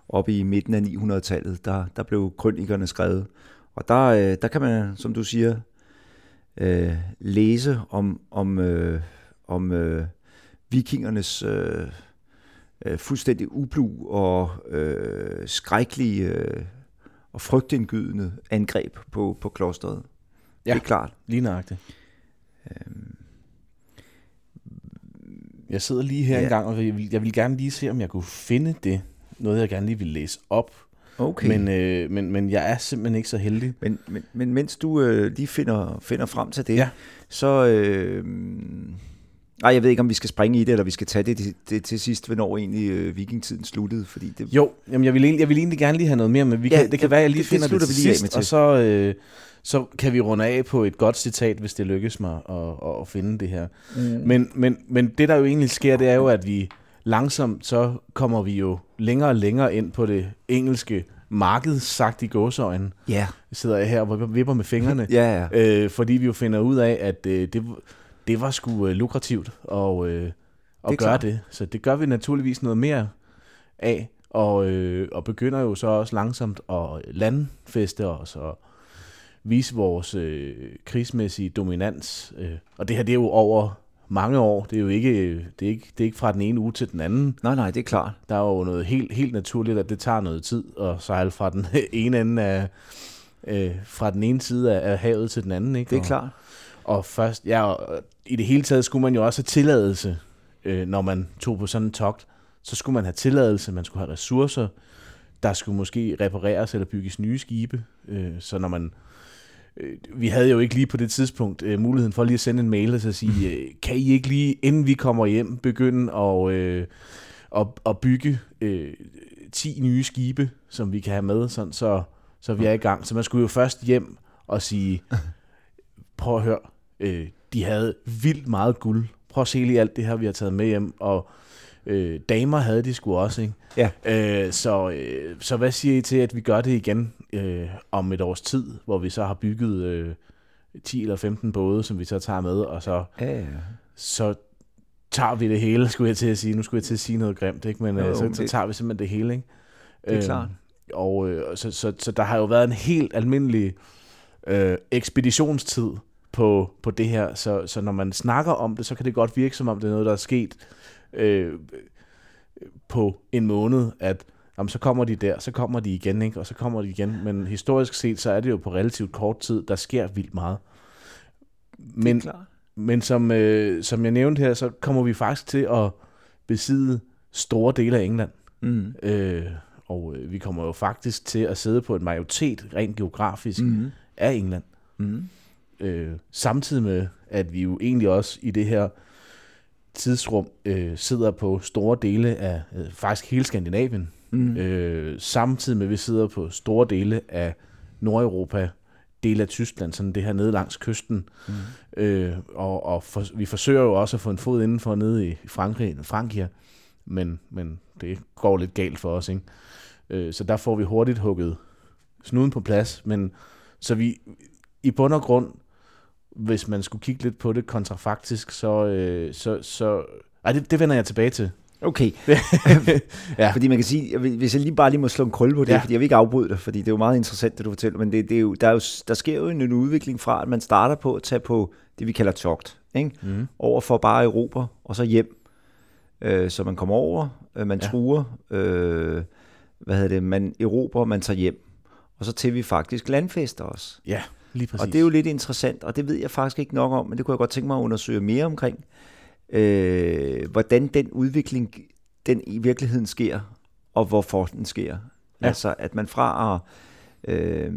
op i midten af 900-tallet, der, der blev krønikerne skrevet. Og der, øh, der kan man, som du siger, øh, læse om, om, øh, om øh, vikingernes øh, øh, fuldstændig ublu og øh, skrækkelige øh, og frygtindgydende angreb på, på klosteret. Ja. Det er klart. Lige nøjagtigt. Jeg sidder lige her ja. en gang, og jeg vil, jeg vil gerne lige se, om jeg kunne finde det. Noget, jeg gerne lige vil læse op. Okay. Men, øh, men, men jeg er simpelthen ikke så heldig. Men, men, men mens du øh, lige finder, finder frem til det, Ja. så... Øh, ej, jeg ved ikke, om vi skal springe i det, eller vi skal tage det, det, det til sidst, hvornår egentlig øh, vikingtiden sluttede, fordi det... Jo, jamen jeg, vil egentlig, jeg vil egentlig gerne lige have noget mere, men vi Ja, kan, det kan være, at jeg lige det- det finder det, det til sidst, og så, øh, så kan vi runde af på et godt citat, hvis det lykkes mig at, at, finde det her. Mm. Men, men, men det, der jo egentlig sker, det er jo, at vi langsomt, så kommer vi jo længere og længere ind på det engelske marked, sagt i gåsøjne. Ja, Sidder jeg her og vipper- vipper med fingrene. ja, ja. øh, fordi vi jo finder ud af, at øh, det, det var sgu øh, lukrativt at, øh, at er gøre klart. det. Så det gør vi naturligvis noget mere af, og, øh, og begynder jo så også langsomt at landfeste os og vise vores øh, krigsmæssige dominans. Øh. Og det her, det er jo over mange år. Det er jo ikke, det er ikke, det er ikke fra den ene uge til den anden. Nej, nej, det er klart. Der er jo noget helt, helt naturligt, at det tager noget tid at sejle fra den ene ende af, øh, fra den ene side af, af havet til den anden. Ikke? Det er Og- klart. Og først, ja, og i det hele taget skulle man jo også have tilladelse, øh, når man tog på sådan en togt. Så skulle man have tilladelse, man skulle have ressourcer, der skulle måske repareres eller bygges nye skibe. Øh, så når man, øh, vi havde jo ikke lige på det tidspunkt øh, muligheden for lige at sende en mail og så sige, øh, kan I ikke lige, inden vi kommer hjem, begynde at, øh, at, at bygge øh, 10 nye skibe, som vi kan have med, sådan, så, så vi er i gang. Så man skulle jo først hjem og sige, prøv at høre, øh, de havde vildt meget guld. Prøv at se lige alt det her, vi har taget med hjem, og øh, damer havde de sgu også, ikke? Ja. Øh, så, øh, så hvad siger I til, at vi gør det igen øh, om et års tid, hvor vi så har bygget øh, 10 eller 15 både, som vi så tager med, og så, Ja, ja. så tager vi det hele, skulle jeg til at sige. Nu skulle jeg til at sige noget grimt, ikke? men Jo, øh, så, så tager vi simpelthen det hele. Ikke? Det er klart. Og øh, så, så, så der har jo været en helt almindelig øh, ekspeditionstid på, på det her, så, så når man snakker om det, så kan det godt virke som om, det er noget, der er sket øh, på en måned, at jamen, så kommer de der, så kommer de igen, ikke? og så kommer de igen. Men historisk set, så er det jo på relativt kort tid, der sker vildt meget. Men, Men, som, øh, som jeg nævnte her, så kommer vi faktisk til at besidde store dele af England. Mm. Øh, og øh, vi kommer jo faktisk til at sidde på en majoritet, rent geografisk. Mm. af England. Mm. Øh, samtidig med, at vi jo egentlig også i det her tidsrum øh, sidder på store dele af øh, faktisk hele Skandinavien. Mm. Øh, samtidig med, at vi sidder på store dele af Nordeuropa, dele af Tyskland, sådan det her nede langs kysten. Mm. Øh, og og for, vi forsøger jo også at få en fod indenfor nede i Frankrig, Frankrig men, men det går lidt galt for os. Ikke? Øh, så der får vi hurtigt hugget snuden på plads. Men så vi i bund og grund, hvis man skulle kigge lidt på det kontrafaktisk, så, øh, så, så ej, det, det vender jeg tilbage til. Okay. Ja. Fordi man kan sige, hvis jeg lige bare lige må slå en krølle på det, Ja. fordi jeg vil ikke afbryde dig, fordi det er jo meget interessant, det du fortæller, men det, det er jo, der, er jo, der sker jo en, en udvikling fra, at man starter på at tage på det, vi kalder togt, ikke? Mm. over for bare Europa, og så hjem. Øh, så man kommer over, øh, man ja. truer, øh, hvad hedder det, man erobrer, man tager hjem. Og så til vi faktisk landfester os. Ja, lige præcis. Og det er jo lidt interessant, og det ved jeg faktisk ikke nok om, men det kunne jeg godt tænke mig at undersøge mere omkring. Øh, hvordan den udvikling, den i virkeligheden sker, og hvorfor den sker. Ja. Altså, at man fra at øh,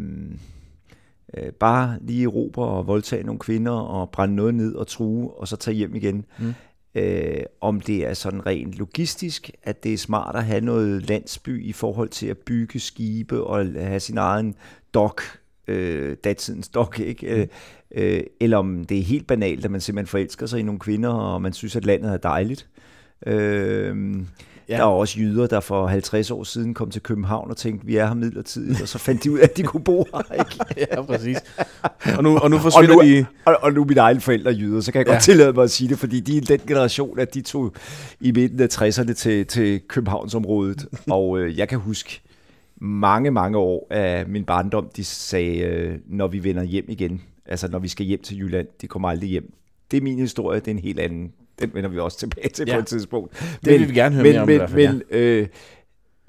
øh, bare lige erobre og voldtage nogle kvinder og brænde noget ned og true, og så tage hjem igen. Mm. Øh, om det er sådan rent logistisk, at det er smart at have noget landsby i forhold til at bygge skibe og have sin egen dok, øh, datidens dok, ikke? Mm. Øh, eller om det er helt banalt, at man simpelthen forelsker sig i nogle kvinder, og man synes, at landet er dejligt. Øh, ja. Der er også jyder, der for 50 år siden kom til København og tænkte, vi er her midlertidigt, og så fandt de ud af, at de kunne bo her. Ikke? ja, præcis. Og nu, og nu forsvinder og nu, de... Og, og nu er mine egne forældre jyder, så kan jeg Ja. godt tillade mig at sige det, fordi de er den generation, at de tog i midten af 60'erne til, til Københavnsområdet. og øh, jeg kan huske mange, mange år af min barndom, de sagde, øh, når vi vender hjem igen, altså når vi skal hjem til Jylland, de kommer aldrig hjem. Det er min historie, det er en helt anden. Den vender vi også tilbage til Ja. ja. på et tidspunkt. Det vil vi gerne høre men, mere om men, i hvert fald, Men øh,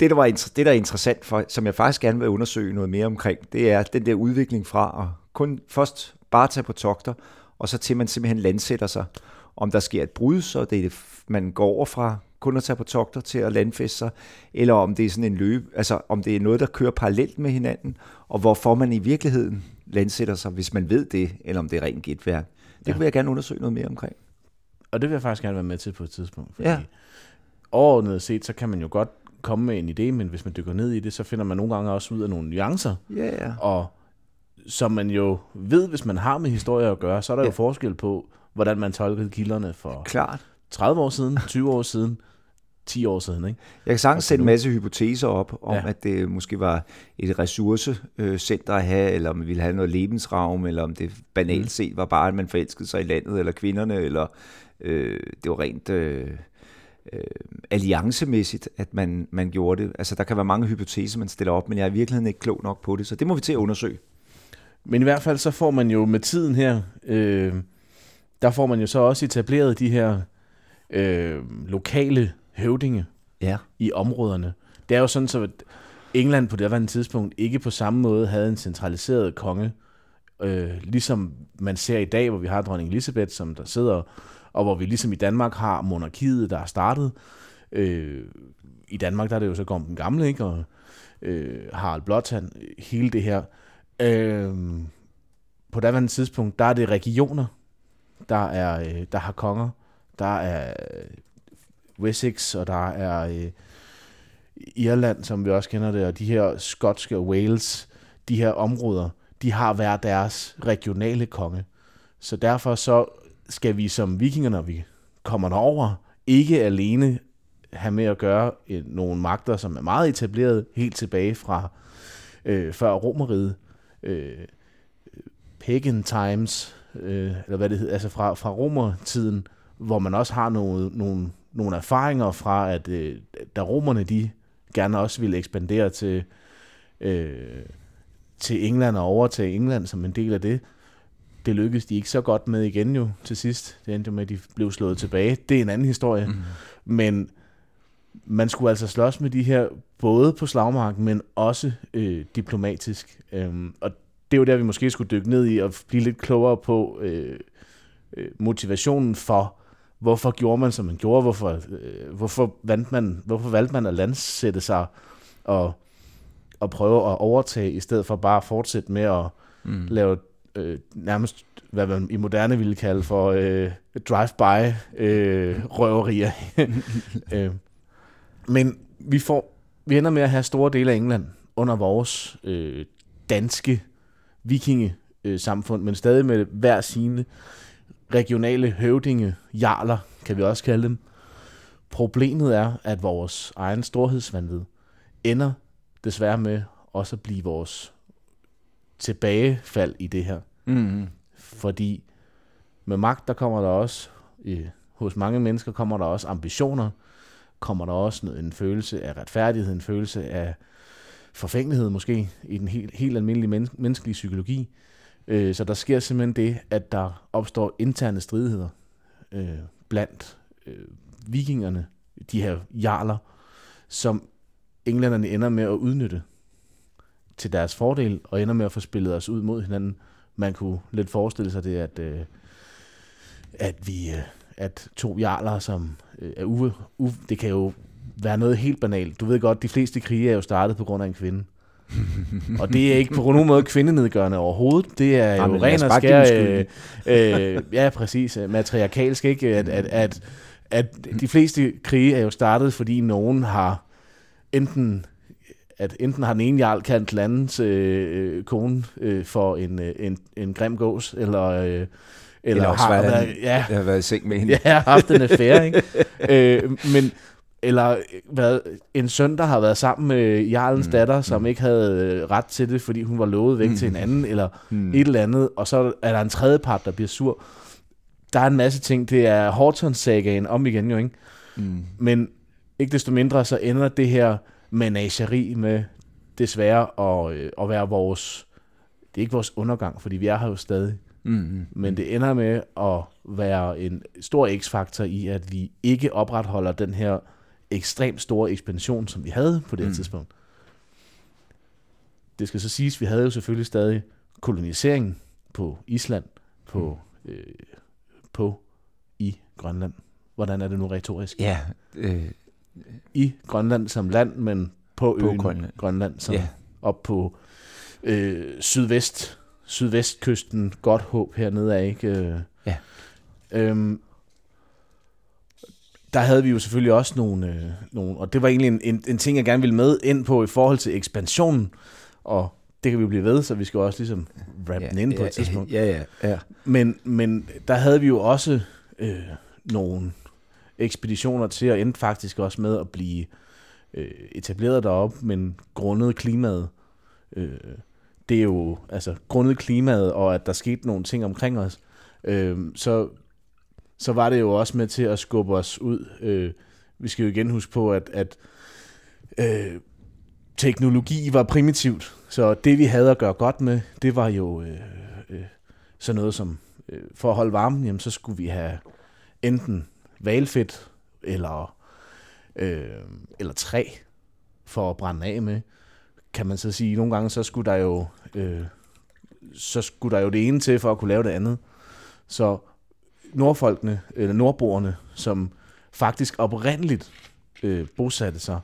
det, der var, det, der er interessant, for, som jeg faktisk gerne vil undersøge noget mere omkring, det er den der udvikling fra at kun først bare tage på togter, og så til man simpelthen landsætter sig. Om der sker et brud, så det er, man går over fra kun at tage på togter til at landfæste sig, eller om det er sådan en løb, altså om det er noget, der kører parallelt med hinanden, og hvorfor man i virkeligheden landsætter sig, hvis man ved det, eller om det er rent gætværk. Det Ja. vil jeg gerne undersøge noget mere omkring. Og det vil jeg faktisk gerne være med til på et tidspunkt. Fordi Ja. overordnet set, så kan man jo godt komme med en idé, men hvis man dykker ned i det, så finder man nogle gange også ud af nogle nuancer. Ja, ja. Og som man jo ved, hvis man har med historie at gøre, så er der ja. jo forskel på, hvordan man tolkede kilderne for Klart. 30 år siden, 20 år siden, 10 år siden. Ikke? Jeg kan sagtens Altså sætte en masse hypoteser op om, Ja. at det måske var et ressourcecenter at have, eller om man ville have noget lebensraum, eller om det banalt Mm. set var bare, at man forelskede sig i landet, eller kvinderne, eller øh, det var rent øh, øh, alliancemæssigt, at man, man gjorde det. Altså, der kan være mange hypoteser, man stiller op, men jeg er i virkeligheden ikke klog nok på det, så det må vi til at undersøge. Men i hvert fald så får man jo med tiden her, øh, der får man jo så også etableret de her øh, lokale høvdinge Ja. i områderne. Det er jo sådan, så at England på det andet tidspunkt ikke på samme måde havde en centraliseret konge, øh, ligesom man ser i dag, hvor vi har dronning Elisabeth, som der sidder, og hvor vi ligesom i Danmark har monarkiet, der er startet. Øh, I Danmark der er det jo så Gorm den Gamle, ikke? og øh, Harald Blåtand, hele det her. Øh, på det andet tidspunkt, der er det regioner, der, er, øh, der har konger. Der er Wessex, og der er øh, Irland, som vi også kender det, og de her skotske og Wales, de her områder, de har hver deres regionale konge. Så derfor så skal vi som vikinger, når vi kommer derover, ikke alene have med at gøre øh, nogle magter, som er meget etableret helt tilbage fra øh, før romeriet, øh, pagan times, øh, eller hvad det hedder, altså fra, fra romertiden, hvor man også har nogle, nogle, nogle erfaringer fra, at øh, da romerne de gerne også ville ekspandere til, øh, til England og overtage England som en del af det, det lykkedes de ikke så godt med igen jo til sidst. Det endte jo med, at de blev slået tilbage. Det er en anden historie. Mm. Men man skulle altså slås med de her, både på slagmarken, men også øh, diplomatisk. Øhm, og det er jo der, vi måske skulle dykke ned i og blive lidt klogere på øh, øh, motivationen for, hvorfor gjorde man, som man gjorde, hvorfor, øh, hvorfor, valgte man, hvorfor valgte man at landsætte sig og, og prøve at overtage, i stedet for bare at fortsætte med at mm. lave øh, nærmest, hvad man i moderne ville kalde for øh, drive-by øh, røverier. øh, men vi får vi ender med at have store dele af England under vores øh, danske vikinge øh, samfund, men stadig med hver sine regionale høvdinge, jarler, kan vi også kalde dem. Problemet er, at vores egen storhedsvandvid ender desværre med også at blive vores tilbagefald i det her. Mm. Fordi med magt, der kommer der også, øh, hos mange mennesker kommer der også ambitioner, kommer der også en følelse af retfærdighed, en følelse af forfængelighed måske, i den helt, helt almindelige men- menneskelige psykologi. Øh, så der sker simpelthen det, at der opstår interne stridigheder øh, blandt øh, vikingerne, de her jarler, som englænderne ender med at udnytte til deres fordel, og ender med at få spillet os ud mod hinanden. Man kunne lidt forestille sig det, at, øh, at vi... Øh, at to jarler, som øh, er uve, uve, det kan jo være noget helt banalt. Du ved godt, de fleste krige er jo startet på grund af en kvinde og det er ikke på nogen måde kvindenedgørende overhovedet. Det er jo Jamen, ren og skær... Øh, øh, ja, præcis. Øh, matriarkalsk, ikke? At, at, at, at de fleste krige er jo startet, fordi nogen har enten at enten har den ene jarl kaldt landens øh, kone øh, for en, øh, en, en grim gås, eller øh, eller, eller har, været, ja, jeg har været i seng med hende. Ja, har haft en affære, ikke? øh, men, eller hvad, en søn, der har været sammen med Jarlens mm. datter, som mm. ikke havde øh, ret til det, fordi hun var lovet væk mm. til en anden, eller mm. et eller andet, og så er der en tredje part, der bliver sur. Der er en masse ting. Det er Hortons-sagaen om igen jo, ikke? Mm. Men ikke desto mindre, så ender det her menageri med desværre at, øh, at være vores... Det er ikke vores undergang, fordi vi er her jo stadig. Mm-hmm. Men det ender med at være en stor x-faktor i, at vi ikke opretholder den her ekstremt store ekspansion, som vi havde på det mm. tidspunkt. Det skal så siges, at vi havde jo selvfølgelig stadig kolonisering på Island, på, mm. øh, på i Grønland. Hvordan er det nu retorisk? Ja. Øh, I Grønland som land, men på, på øen Grønland, Grønland som ja. op på øh, sydvest sydvestkysten, godt håb hernede af, ikke? Øh, ja. Øhm, der havde vi jo selvfølgelig også nogle, øh, nogle og det var egentlig en, en, en ting, jeg gerne ville med ind på i forhold til ekspansionen, og det kan vi jo blive ved, så vi skal også ligesom wrap ja, den ind ja, på et tidspunkt. Ja, ja, ja. Men, men der havde vi jo også øh, nogle ekspeditioner til at endte faktisk også med at blive øh, etableret deroppe, men grundet klimaet øh, det er jo altså grundet klimaet, og at der skete nogle ting omkring os, øh, så, så var det jo også med til at skubbe os ud. Øh, vi skal jo igen huske på, at, at øh, teknologi var primitivt, så det vi havde at gøre godt med, det var jo øh, øh, sådan noget som, øh, for at holde varmen, jamen, så skulle vi have enten valfedt eller, øh, eller træ for at brænde af med kan man så sige, nogle gange så skulle der jo øh, så skulle der jo det ene til for at kunne lave det andet. Så nordfolkene, eller nordboerne, som faktisk oprindeligt øh, bosatte sig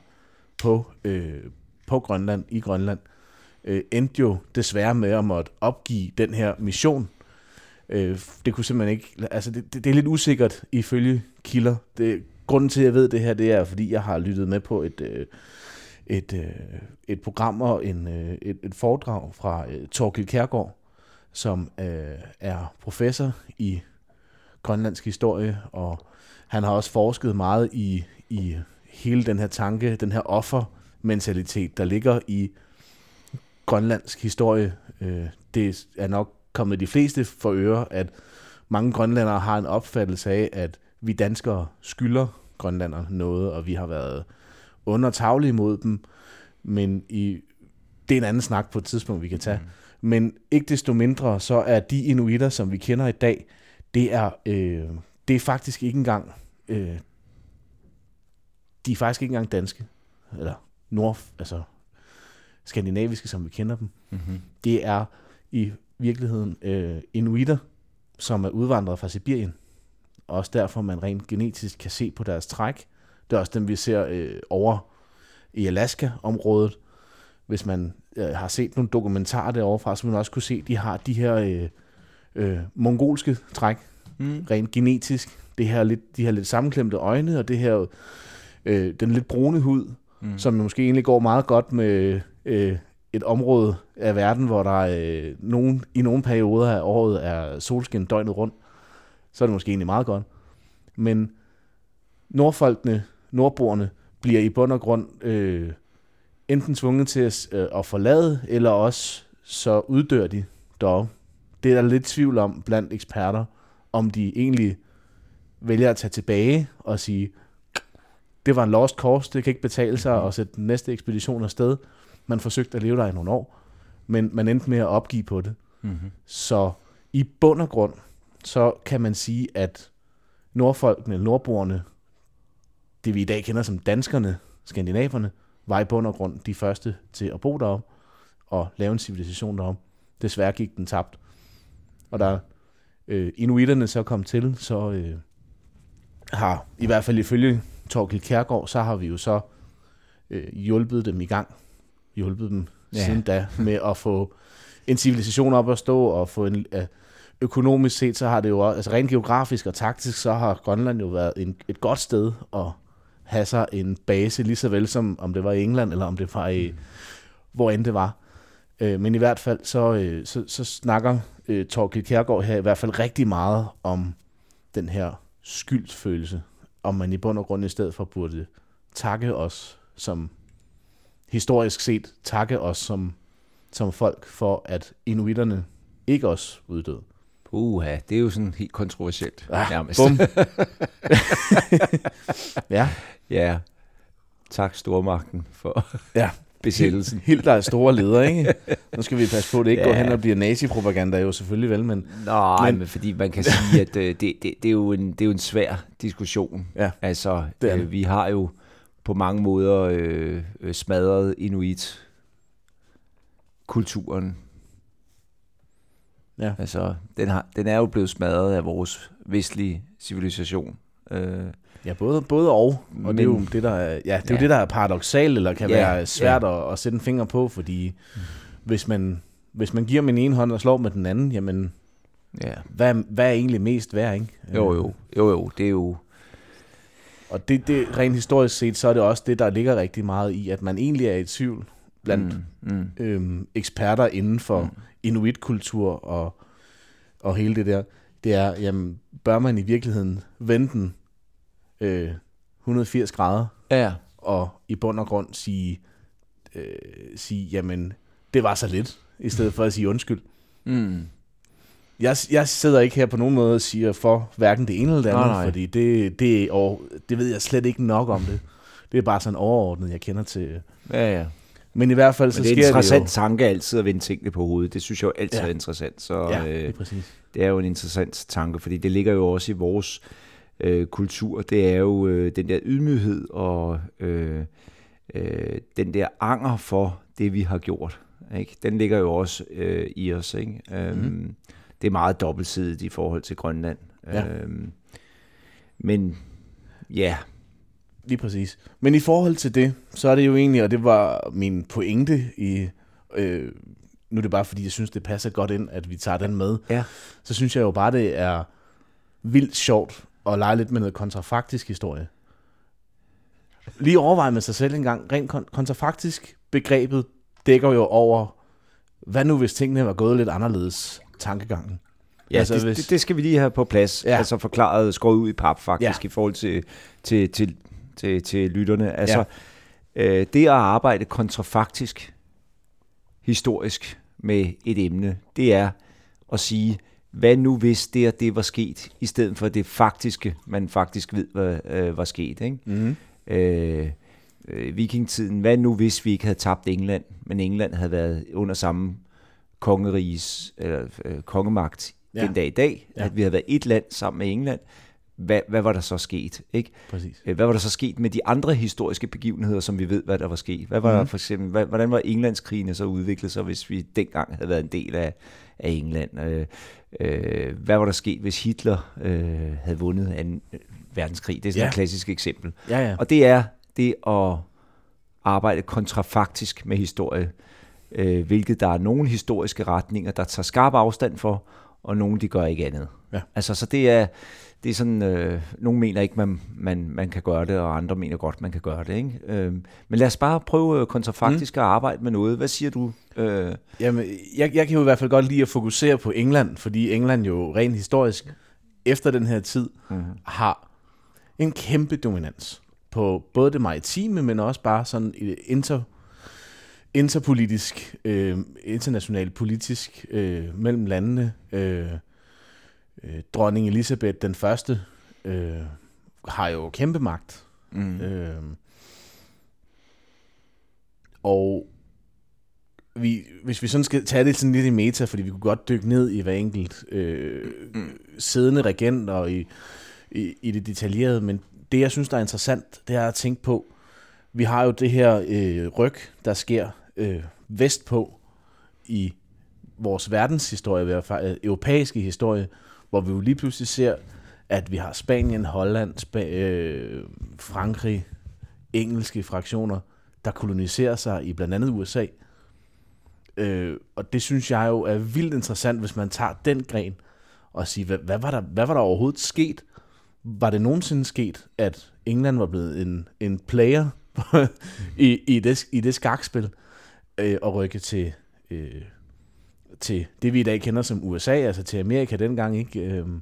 på, øh, på Grønland, i Grønland, øh, endte jo desværre med at måtte opgive den her mission. Øh, det kunne simpelthen ikke, altså det, det, det er lidt usikkert ifølge kilder. Det, grunden til, at jeg ved det her, det er, fordi jeg har lyttet med på et, øh, et, øh, et program og en, øh, et, et foredrag fra øh, Torgild Kærgaard, som øh, er professor i grønlandsk historie, og han har også forsket meget i, i hele den her tanke, den her offermentalitet, der ligger i grønlandsk historie. Øh, det er nok kommet de fleste for øre, at mange grønlandere har en opfattelse af, at vi danskere skylder grønlandere noget, og vi har været undertaglige mod dem, men i, det er en anden snak på et tidspunkt, vi kan tage. Mm. Men ikke desto mindre, så er de inuitter, som vi kender i dag, det er, øh, det er faktisk ikke engang, øh, de er faktisk ikke engang danske, eller nord, altså skandinaviske, som vi kender dem. Mm-hmm. Det er i virkeligheden øh, inuitter, som er udvandret fra Sibirien. Også derfor, man rent genetisk kan se på deres træk. Det er også dem, vi ser øh, over i Alaska-området. Hvis man øh, har set nogle dokumentarer derovre fra, så vil man også kunne se, at de har de her øh, øh, mongolske træk, mm. rent genetisk. Det her lidt, de her lidt sammenklemte øjne, og det her, øh, den lidt brune hud, mm. som måske egentlig går meget godt med øh, et område af verden, hvor der øh, nogen, i nogle perioder af året er solskin døgnet rundt, så er det måske egentlig meget godt. Men nordfolkene, nordboerne, bliver i bund og grund øh, enten tvunget til at, øh, at forlade, eller også så uddør de dog. Det er der lidt tvivl om blandt eksperter, om de egentlig vælger at tage tilbage og sige, det var en lost cause, det kan ikke betale sig at sætte den næste ekspedition afsted. Man forsøgte at leve der i nogle år, men man endte med at opgive på det. Mm-hmm. Så i bund og grund, så kan man sige, at nordfolkene, nordboerne, det vi i dag kender som danskerne, skandinaverne, var i bund og grund de første til at bo derom og lave en civilisation derom. Desværre gik den tabt. Og da øh, inuiterne så kom til, så øh, har, i hvert fald ifølge Torkild Kærgaard, så har vi jo så øh, hjulpet dem i gang. Hjulpet dem ja. siden da med at få en civilisation op at stå og få en... Øh, økonomisk set, så har det jo også, altså rent geografisk og taktisk, så har Grønland jo været en, et godt sted at have sig en base, lige så vel som om det var i England, eller om det var i, mm. hvor end det var. Øh, men i hvert fald, så, øh, så, så snakker øh, Torkild Kjærgaard her i hvert fald rigtig meget om den her skyldsfølelse, om man i bund og grund i stedet for burde takke os som, historisk set, takke os som, som folk for, at inuiterne ikke også uddøde. Uha, det er jo sådan helt kontroversielt. Ah, nærmest. Bum. ja. Ja. Tak Stormagten for ja. Besættelsen. Helt, der er store leder, ikke? Nu skal vi passe på, at det ikke ja. går hen og bliver nazipropaganda jo selvfølgelig vel, men... Nej, men, men fordi man kan sige, at øh, det, det, det, er jo en, det er jo en svær diskussion. Ja, altså, det øh, vi har jo på mange måder øh, øh smadret inuit kulturen Ja. Altså, den, har, den er jo blevet smadret af vores vestlige civilisation. Øh, ja, både, både og. Og men, det er jo det, der er, ja, det, er ja. det, der er paradoxalt, eller kan ja, være svært ja. at, at sætte en finger på, fordi mm. hvis, man, hvis man giver med en ene hånd og slår med den anden, jamen, ja. hvad, hvad er egentlig mest værd, ikke? Jo, jo, jo, jo, det er jo... Og det, det, rent historisk set, så er det også det, der ligger rigtig meget i, at man egentlig er i tvivl blandt mm, mm. Øhm, eksperter inden for mm. inuitkultur og, og hele det der, det er, jamen, bør man i virkeligheden vende den øh, 180 grader, ja. og i bund og grund sige, øh, sige, jamen, det var så lidt, i stedet for at sige undskyld. Mm. Jeg, jeg sidder ikke her på nogen måde og siger for hverken det ene eller det andet, nej, nej. fordi det, det, og det ved jeg slet ikke nok om det. Det er bare sådan overordnet, jeg kender til. Ja, ja. Men i hvert fald så sker det er en interessant det tanke altid at vende tingene på hovedet. Det synes jeg jo altid ja. er interessant. Så ja, det, er øh, præcis. det er jo en interessant tanke, fordi det ligger jo også i vores øh, kultur. Det er jo øh, den der ydmyghed og øh, øh, den der anger for det, vi har gjort. Ikke? Den ligger jo også øh, i os. Ikke? Øhm, mm. Det er meget dobbeltsidigt i forhold til Grønland. Ja. Øhm, men ja, Lige præcis. Men i forhold til det, så er det jo egentlig, og det var min pointe i... Øh, nu er det bare fordi, jeg synes, det passer godt ind, at vi tager den med. Ja. Så synes jeg jo bare, det er vildt sjovt at lege lidt med noget kontrafaktisk historie. lige overveje med sig selv en gang, rent kon- kontrafaktisk begrebet dækker jo over, hvad nu hvis tingene var gået lidt anderledes tankegangen. Ja, altså, det, hvis... det, det skal vi lige have på plads. Ja. Altså forklaret, skåret ud i pap faktisk, ja. i forhold til, til, til, til, til lytterne. Altså, ja. øh, det at arbejde kontrafaktisk, historisk med et emne, det er at sige, hvad nu hvis det og det var sket, i stedet for det faktiske, man faktisk ved, hvad øh, var sket. Ikke? Mm. Øh, øh, vikingtiden, hvad nu hvis vi ikke havde tabt England, men England havde været under samme kongeriges, eller øh, kongemagt ja. den dag i dag, ja. at vi havde været et land sammen med England, hvad, hvad var der så sket? Ikke? Præcis. Øh, hvad var der så sket med de andre historiske begivenheder, som vi ved, hvad der var sket? Hvad var mm. der for eksempel, hvad, hvordan var Englandskrigene så udviklet sig, hvis vi dengang havde været en del af, af England? Øh, øh, hvad var der sket, hvis Hitler øh, havde vundet en øh, verdenskrig? Det er sådan ja. et klassisk eksempel. Ja, ja. Og det er det at arbejde kontrafaktisk med historie, øh, hvilket der er nogle historiske retninger, der tager skarp afstand for, og nogle de gør ikke andet. Ja. Altså, så det er, det er sådan, øh, nogle mener ikke, man, man, man kan gøre det, og andre mener godt, man kan gøre det. Ikke? Øh, men lad os bare prøve kontrafaktisk mm. at arbejde med noget. Hvad siger du? Øh? Jamen, jeg, jeg kan jo i hvert fald godt lide at fokusere på England, fordi England jo rent historisk, efter den her tid, mm. har en kæmpe dominans på både det maritime, men også bare sådan inter, interpolitisk, øh, internationalt politisk øh, mellem landene. Øh, øh, dronning Elisabeth den første øh, har jo kæmpe magt. Mm. Øh, og vi, hvis vi sådan skal tage det sådan lidt i meta, fordi vi kunne godt dykke ned i hver enkelt øh, mm. siddende regent og i, i, i det detaljerede, men det jeg synes, der er interessant, det er at tænke på, vi har jo det her øh, ryg, der sker øh, vestpå i vores verdenshistorie, i hvert fald øh, europæiske historie, hvor vi jo lige pludselig ser, at vi har Spanien, Holland, Sp- øh, Frankrig, engelske fraktioner, der koloniserer sig i blandt andet USA. Øh, og det synes jeg jo er vildt interessant, hvis man tager den gren og siger, hvad, hvad, var, der, hvad var der overhovedet sket? Var det nogensinde sket, at England var blevet en, en player i, i, det, i det skakspil øh, og rykke til øh, til det, vi i dag kender som USA, altså til Amerika dengang, ikke? Øhm,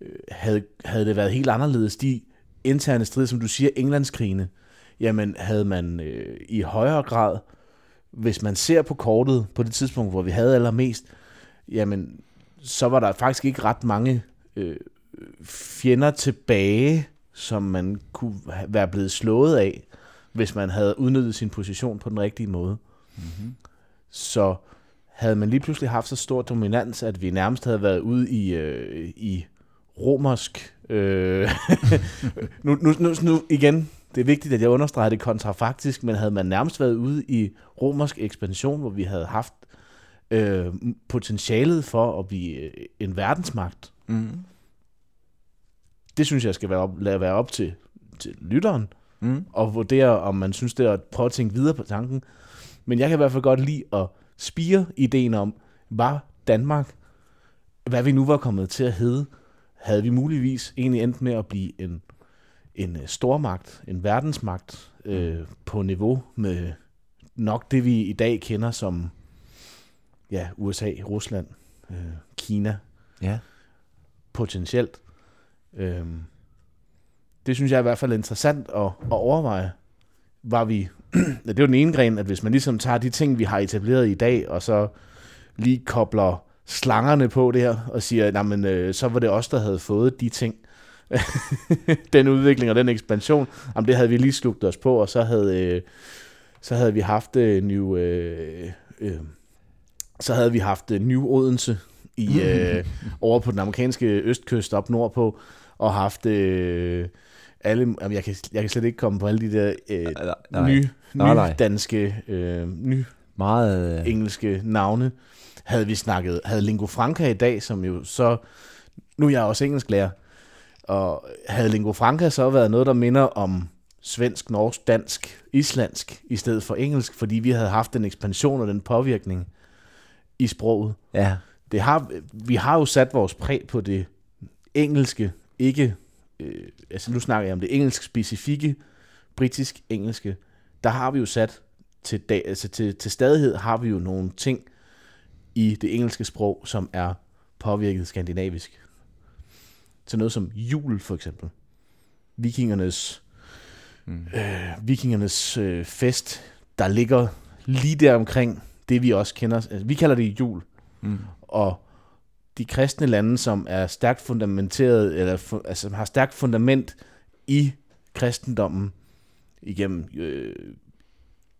øh, havde, havde det været helt anderledes, de interne strid, som du siger, Englandskrigene, jamen havde man øh, i højere grad, hvis man ser på kortet på det tidspunkt, hvor vi havde allermest, jamen så var der faktisk ikke ret mange øh, fjender tilbage, som man kunne være blevet slået af, hvis man havde udnyttet sin position på den rigtige måde. Mm-hmm. Så havde man lige pludselig haft så stor dominans, at vi nærmest havde været ude i, øh, i romersk... Øh, nu, nu, nu, nu igen, det er vigtigt, at jeg understreger det kontrafaktisk, men havde man nærmest været ude i romersk ekspansion, hvor vi havde haft øh, potentialet for at blive øh, en verdensmagt. Mm. Det synes jeg skal være op, lade være op til, til lytteren, mm. og vurdere, om man synes, det er at prøve at tænke videre på tanken. Men jeg kan i hvert fald godt lide at spire ideen om, var Danmark, hvad vi nu var kommet til at hedde, havde vi muligvis egentlig endt med at blive en, en øh, stormagt, en verdensmagt øh, på niveau med nok det, vi i dag kender som ja, USA, Rusland, øh, Kina. Ja. Potentielt. Øh, det synes jeg er i hvert fald interessant at, at overveje. Var vi det er jo den ene gren, at hvis man ligesom tager de ting, vi har etableret i dag, og så lige kobler slangerne på det her, og siger, men øh, så var det os, der havde fået de ting. den udvikling og den ekspansion, jamen det havde vi lige slugt os på, og så havde, øh, så havde vi haft øh, New, øh, øh, så havde vi haft øh, New Odense i, øh, over på den amerikanske østkyst op nordpå, og haft øh, alle, jamen jeg, kan, jeg kan slet ikke komme på alle de der øh, nej, nej. nye, nej, nej. danske, øh, ny meget øh... engelske navne. Havde vi snakket, havde Lingua Franca i dag, som jo så, nu er jeg også engelsklærer, og havde Lingua Franca så været noget, der minder om svensk, norsk, dansk, islandsk, i stedet for engelsk, fordi vi havde haft en ekspansion og den påvirkning i sproget. Ja. Det har, vi har jo sat vores præg på det engelske, ikke øh, altså nu snakker jeg om det engelsk specifikke britisk-engelske, der har vi jo sat til, dag, altså til, til stadighed har vi jo nogle ting i det engelske sprog, som er påvirket skandinavisk. Så noget som jul for eksempel. Vikingernes, mm. øh, vikingernes øh, fest, der ligger lige der omkring det, vi også kender. Altså, vi kalder det jul. Mm. Og de kristne lande, som er stærkt fundamenteret, eller altså, har stærkt fundament i kristendommen, igennem, øh,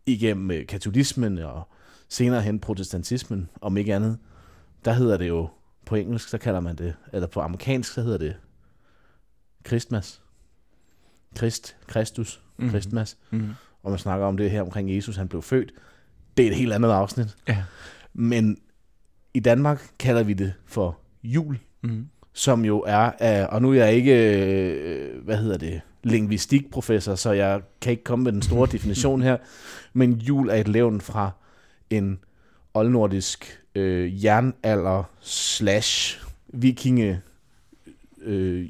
igennem øh, katolismen og senere hen protestantismen, om ikke andet, der hedder det jo, på engelsk, så kalder man det, eller på amerikansk, så hedder det Christmas. Christ, Kristus, mm-hmm. Christmas. Mm-hmm. Og man snakker om det her omkring Jesus, han blev født. Det er et helt andet afsnit. Ja. Men i Danmark kalder vi det for jul, mm-hmm. Som jo er, og nu er jeg ikke, øh, hvad hedder det, lingvistikprofessor, så jeg kan ikke komme med den store definition her, men jul er et levn fra en oldnordisk øh, jernalder slash vikinge øh,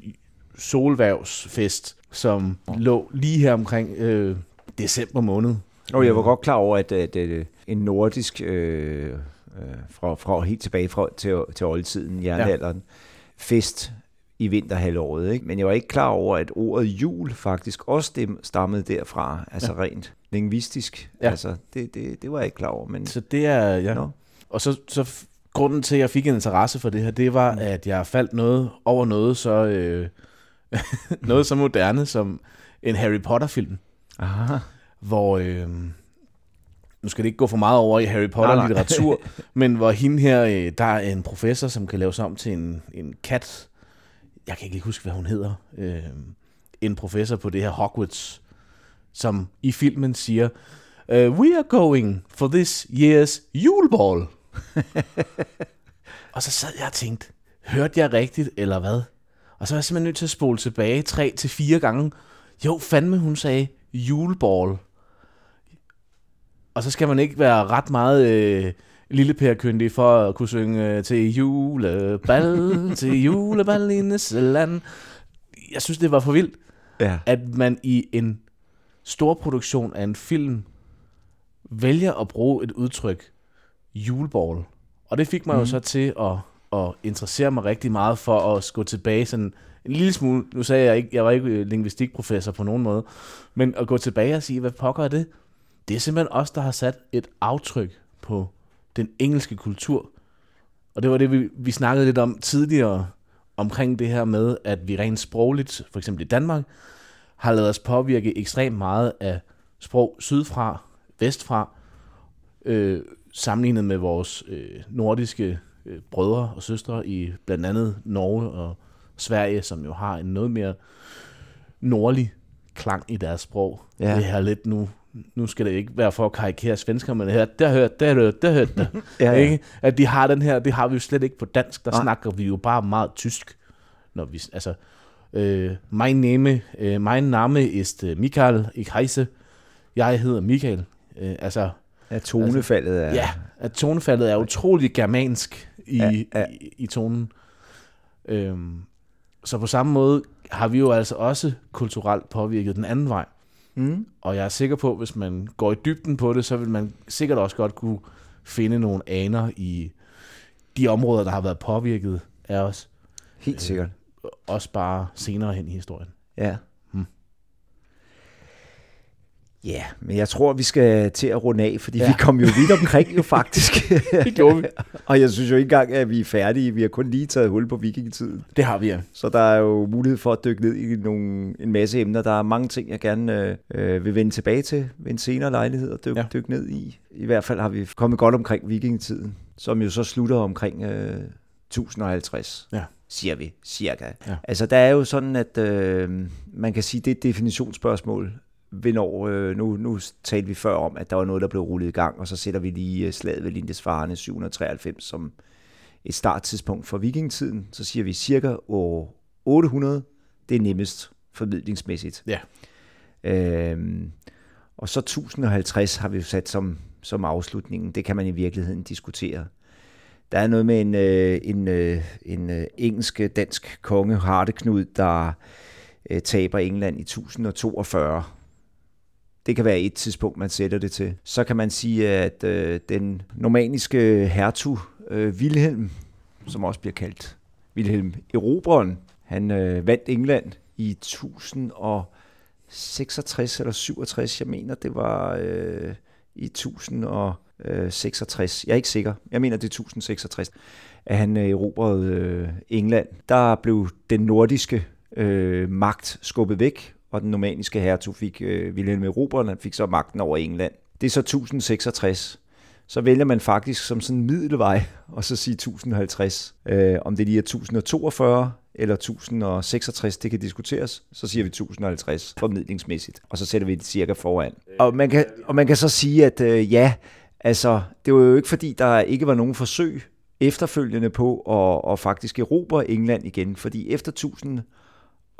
solværvsfest, som lå lige her omkring øh, december måned. Og jeg var godt klar over, at, at, at en nordisk, øh, øh, fra, fra helt tilbage fra, til, til oldtiden, jernalderen, ja. Fest i vinterhalvåret. Ikke? Men jeg var ikke klar over, at ordet jul faktisk også stammede derfra, altså ja. rent lingvistisk. Ja. Altså, det, det, det var jeg ikke klar over. Men... Så det er, ja. No. Og så, så grunden til, at jeg fik en interesse for det her, det var, mm. at jeg faldt noget over noget så, øh, noget så moderne som en Harry Potter-film. Aha. Hvor, øh, nu skal det ikke gå for meget over i Harry Potter-litteratur, men hvor hende her, øh, der er en professor, som kan laves om til en, en kat, jeg kan ikke lige huske, hvad hun hedder, øh, en professor på det her Hogwarts, som i filmen siger, uh, we are going for this year's juleball. og så sad jeg og tænkte, hørte jeg rigtigt, eller hvad? Og så var jeg simpelthen nødt til at spole tilbage tre til fire gange. Jo, fandme, hun sagde juleball. Og så skal man ikke være ret meget øh, lille Per for at kunne synge øh, til julebal, til julebal i Nisseland. Jeg synes, det var for vildt, ja. at man i en stor produktion af en film vælger at bruge et udtryk, juleball. Og det fik mig mm. jo så til at, at interessere mig rigtig meget for at gå tilbage sådan en lille smule, nu sagde jeg ikke, jeg var ikke lingvistikprofessor på nogen måde, men at gå tilbage og sige, hvad pokker er det? Det er simpelthen os, der har sat et aftryk på den engelske kultur. Og det var det, vi, vi snakkede lidt om tidligere, omkring det her med, at vi rent sprogligt, for eksempel i Danmark, har lavet os påvirke ekstremt meget af sprog sydfra, vestfra, øh, sammenlignet med vores øh, nordiske øh, brødre og søstre i blandt andet Norge og Sverige, som jo har en noget mere nordlig klang i deres sprog. Ja. Det her lidt nu, nu skal det ikke være for at karikere svensker, men det her, der hørte, der hørte, der hørte det. ja, ja. Ikke? At de har den her, det har vi jo slet ikke på dansk, der ja. snakker vi jo bare meget tysk. Når vi, altså, øh, mein name, øh, mein name ist øh, Michael, ich heiße, jeg hedder Michael. Øh, altså, at tonefaldet er... Ja, at tonefaldet er utrolig germansk i, ja, ja. i, i tonen. Øhm, så på samme måde har vi jo altså også kulturelt påvirket den anden vej. Mm. Og jeg er sikker på, at hvis man går i dybden på det, så vil man sikkert også godt kunne finde nogle aner i de områder, der har været påvirket af os. Helt sikkert. Øh, også bare senere hen i historien. Ja. Ja, yeah, men jeg tror, vi skal til at runde af, fordi ja. vi kom jo vidt omkring jo faktisk. det gjorde vi. og jeg synes jo ikke engang, at vi er færdige. Vi har kun lige taget hul på vikingetiden. Det har vi, ja. Så der er jo mulighed for at dykke ned i nogle, en masse emner. Der er mange ting, jeg gerne øh, vil vende tilbage til ved en senere lejlighed og dykke, ja. dykke ned i. I hvert fald har vi kommet godt omkring vikingetiden, som jo så slutter omkring øh, 1050. Ja siger vi, cirka. Ja. Altså, der er jo sådan, at øh, man kan sige, det er et definitionsspørgsmål hvornår, øh, nu, nu talte vi før om, at der var noget, der blev rullet i gang, og så sætter vi lige øh, slaget ved Lindesfarne 793 som et starttidspunkt for vikingetiden. Så siger vi cirka år 800, det er nemmest formidlingsmæssigt. Ja. Øhm, og så 1050 har vi jo sat som, som afslutningen. Det kan man i virkeligheden diskutere. Der er noget med en, øh, en, øh, en øh, engelsk-dansk konge, Hardeknud, der øh, taber England i 1042 det kan være et tidspunkt, man sætter det til. Så kan man sige, at øh, den normaniske hertug øh, Wilhelm, som også bliver kaldt Wilhelm Erobreren, han øh, vandt England i 1066 eller 67, jeg mener det var øh, i 1066, jeg er ikke sikker, jeg mener det er 1066, at han øh, erobrede øh, England. Der blev den nordiske øh, magt skubbet væk, og den normanniske hertug fik øh, Wilhelm Erobreren, han fik så magten over England. Det er så 1066 så vælger man faktisk som sådan en middelvej, og så sige 1050. Øh, om det lige er 1042 eller 1066, det kan diskuteres. Så siger vi 1050 formidlingsmæssigt, og så sætter vi det cirka foran. Og man kan, og man kan så sige, at øh, ja, altså, det var jo ikke fordi, der ikke var nogen forsøg efterfølgende på at, at faktisk erobre England igen, fordi efter 1000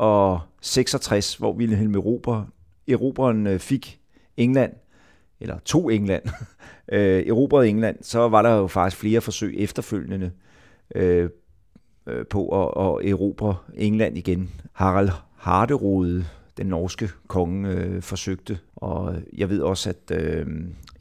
1066, hvor Wilhelm erobre, erobreren øh, fik England, eller to England, øh, erobrede England, så var der jo faktisk flere forsøg efterfølgende øh, øh på at, at erobre England igen. Harald Harderode, den norske konge, øh, forsøgte, og jeg ved også, at øh,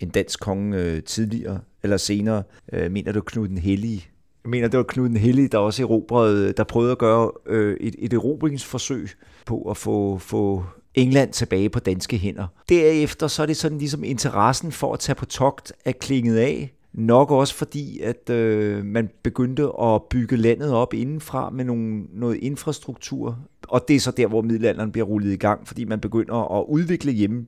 en dansk konge øh, tidligere, eller senere, øh, mener du Knud den Hellige, jeg mener, det var Knud den Hellige, der også erobrede, der prøvede at gøre øh, et, et erobringsforsøg på at få, få England tilbage på danske hænder. Derefter så er det sådan ligesom interessen for at tage på togt er klinget af. Nok også fordi, at øh, man begyndte at bygge landet op indenfra med nogle, noget infrastruktur. Og det er så der, hvor middelalderen bliver rullet i gang, fordi man begynder at udvikle hjem,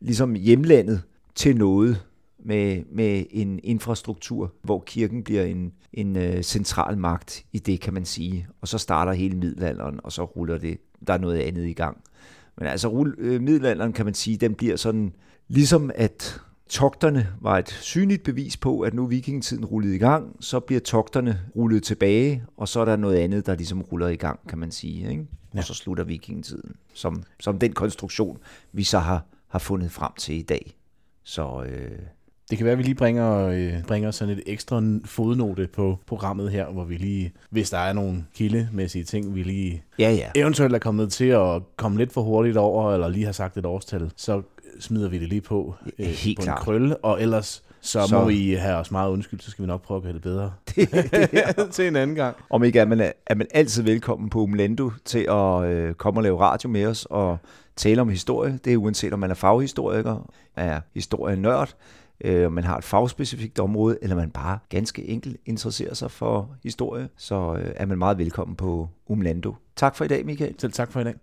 ligesom hjemlandet til noget med, med en infrastruktur, hvor kirken bliver en, en øh, central magt i det, kan man sige. Og så starter hele middelalderen, og så ruller det, der er noget andet i gang. Men altså øh, middelalderen, kan man sige, den bliver sådan, ligesom at togterne var et synligt bevis på, at nu vikingetiden rullede i gang, så bliver togterne rullet tilbage, og så er der noget andet, der ligesom ruller i gang, kan man sige. Ikke? Ja. Og så slutter vikingetiden, som, som den konstruktion, vi så har, har fundet frem til i dag. Så øh, det kan være, at vi lige bringer, øh, bringer sådan et ekstra fodnote på programmet her, hvor vi lige, hvis der er nogle kildemæssige ting, vi lige ja, ja. eventuelt er kommet til at komme lidt for hurtigt over, eller lige har sagt et årstal, så smider vi det lige på, øh, Helt på klart. en krølle, og ellers så, så må I have os meget undskyld, så skal vi nok prøve at gøre det bedre. Det, det til en anden gang. Om ikke er man, er man altid velkommen på Umlendo til at øh, komme og lave radio med os og tale om historie. Det er uanset om man er faghistoriker, er historienørd, øh, man har et fagspecifikt område, eller man bare ganske enkelt interesserer sig for historie, så øh, er man meget velkommen på Umlando. Tak for i dag, Michael. Selv tak for i dag.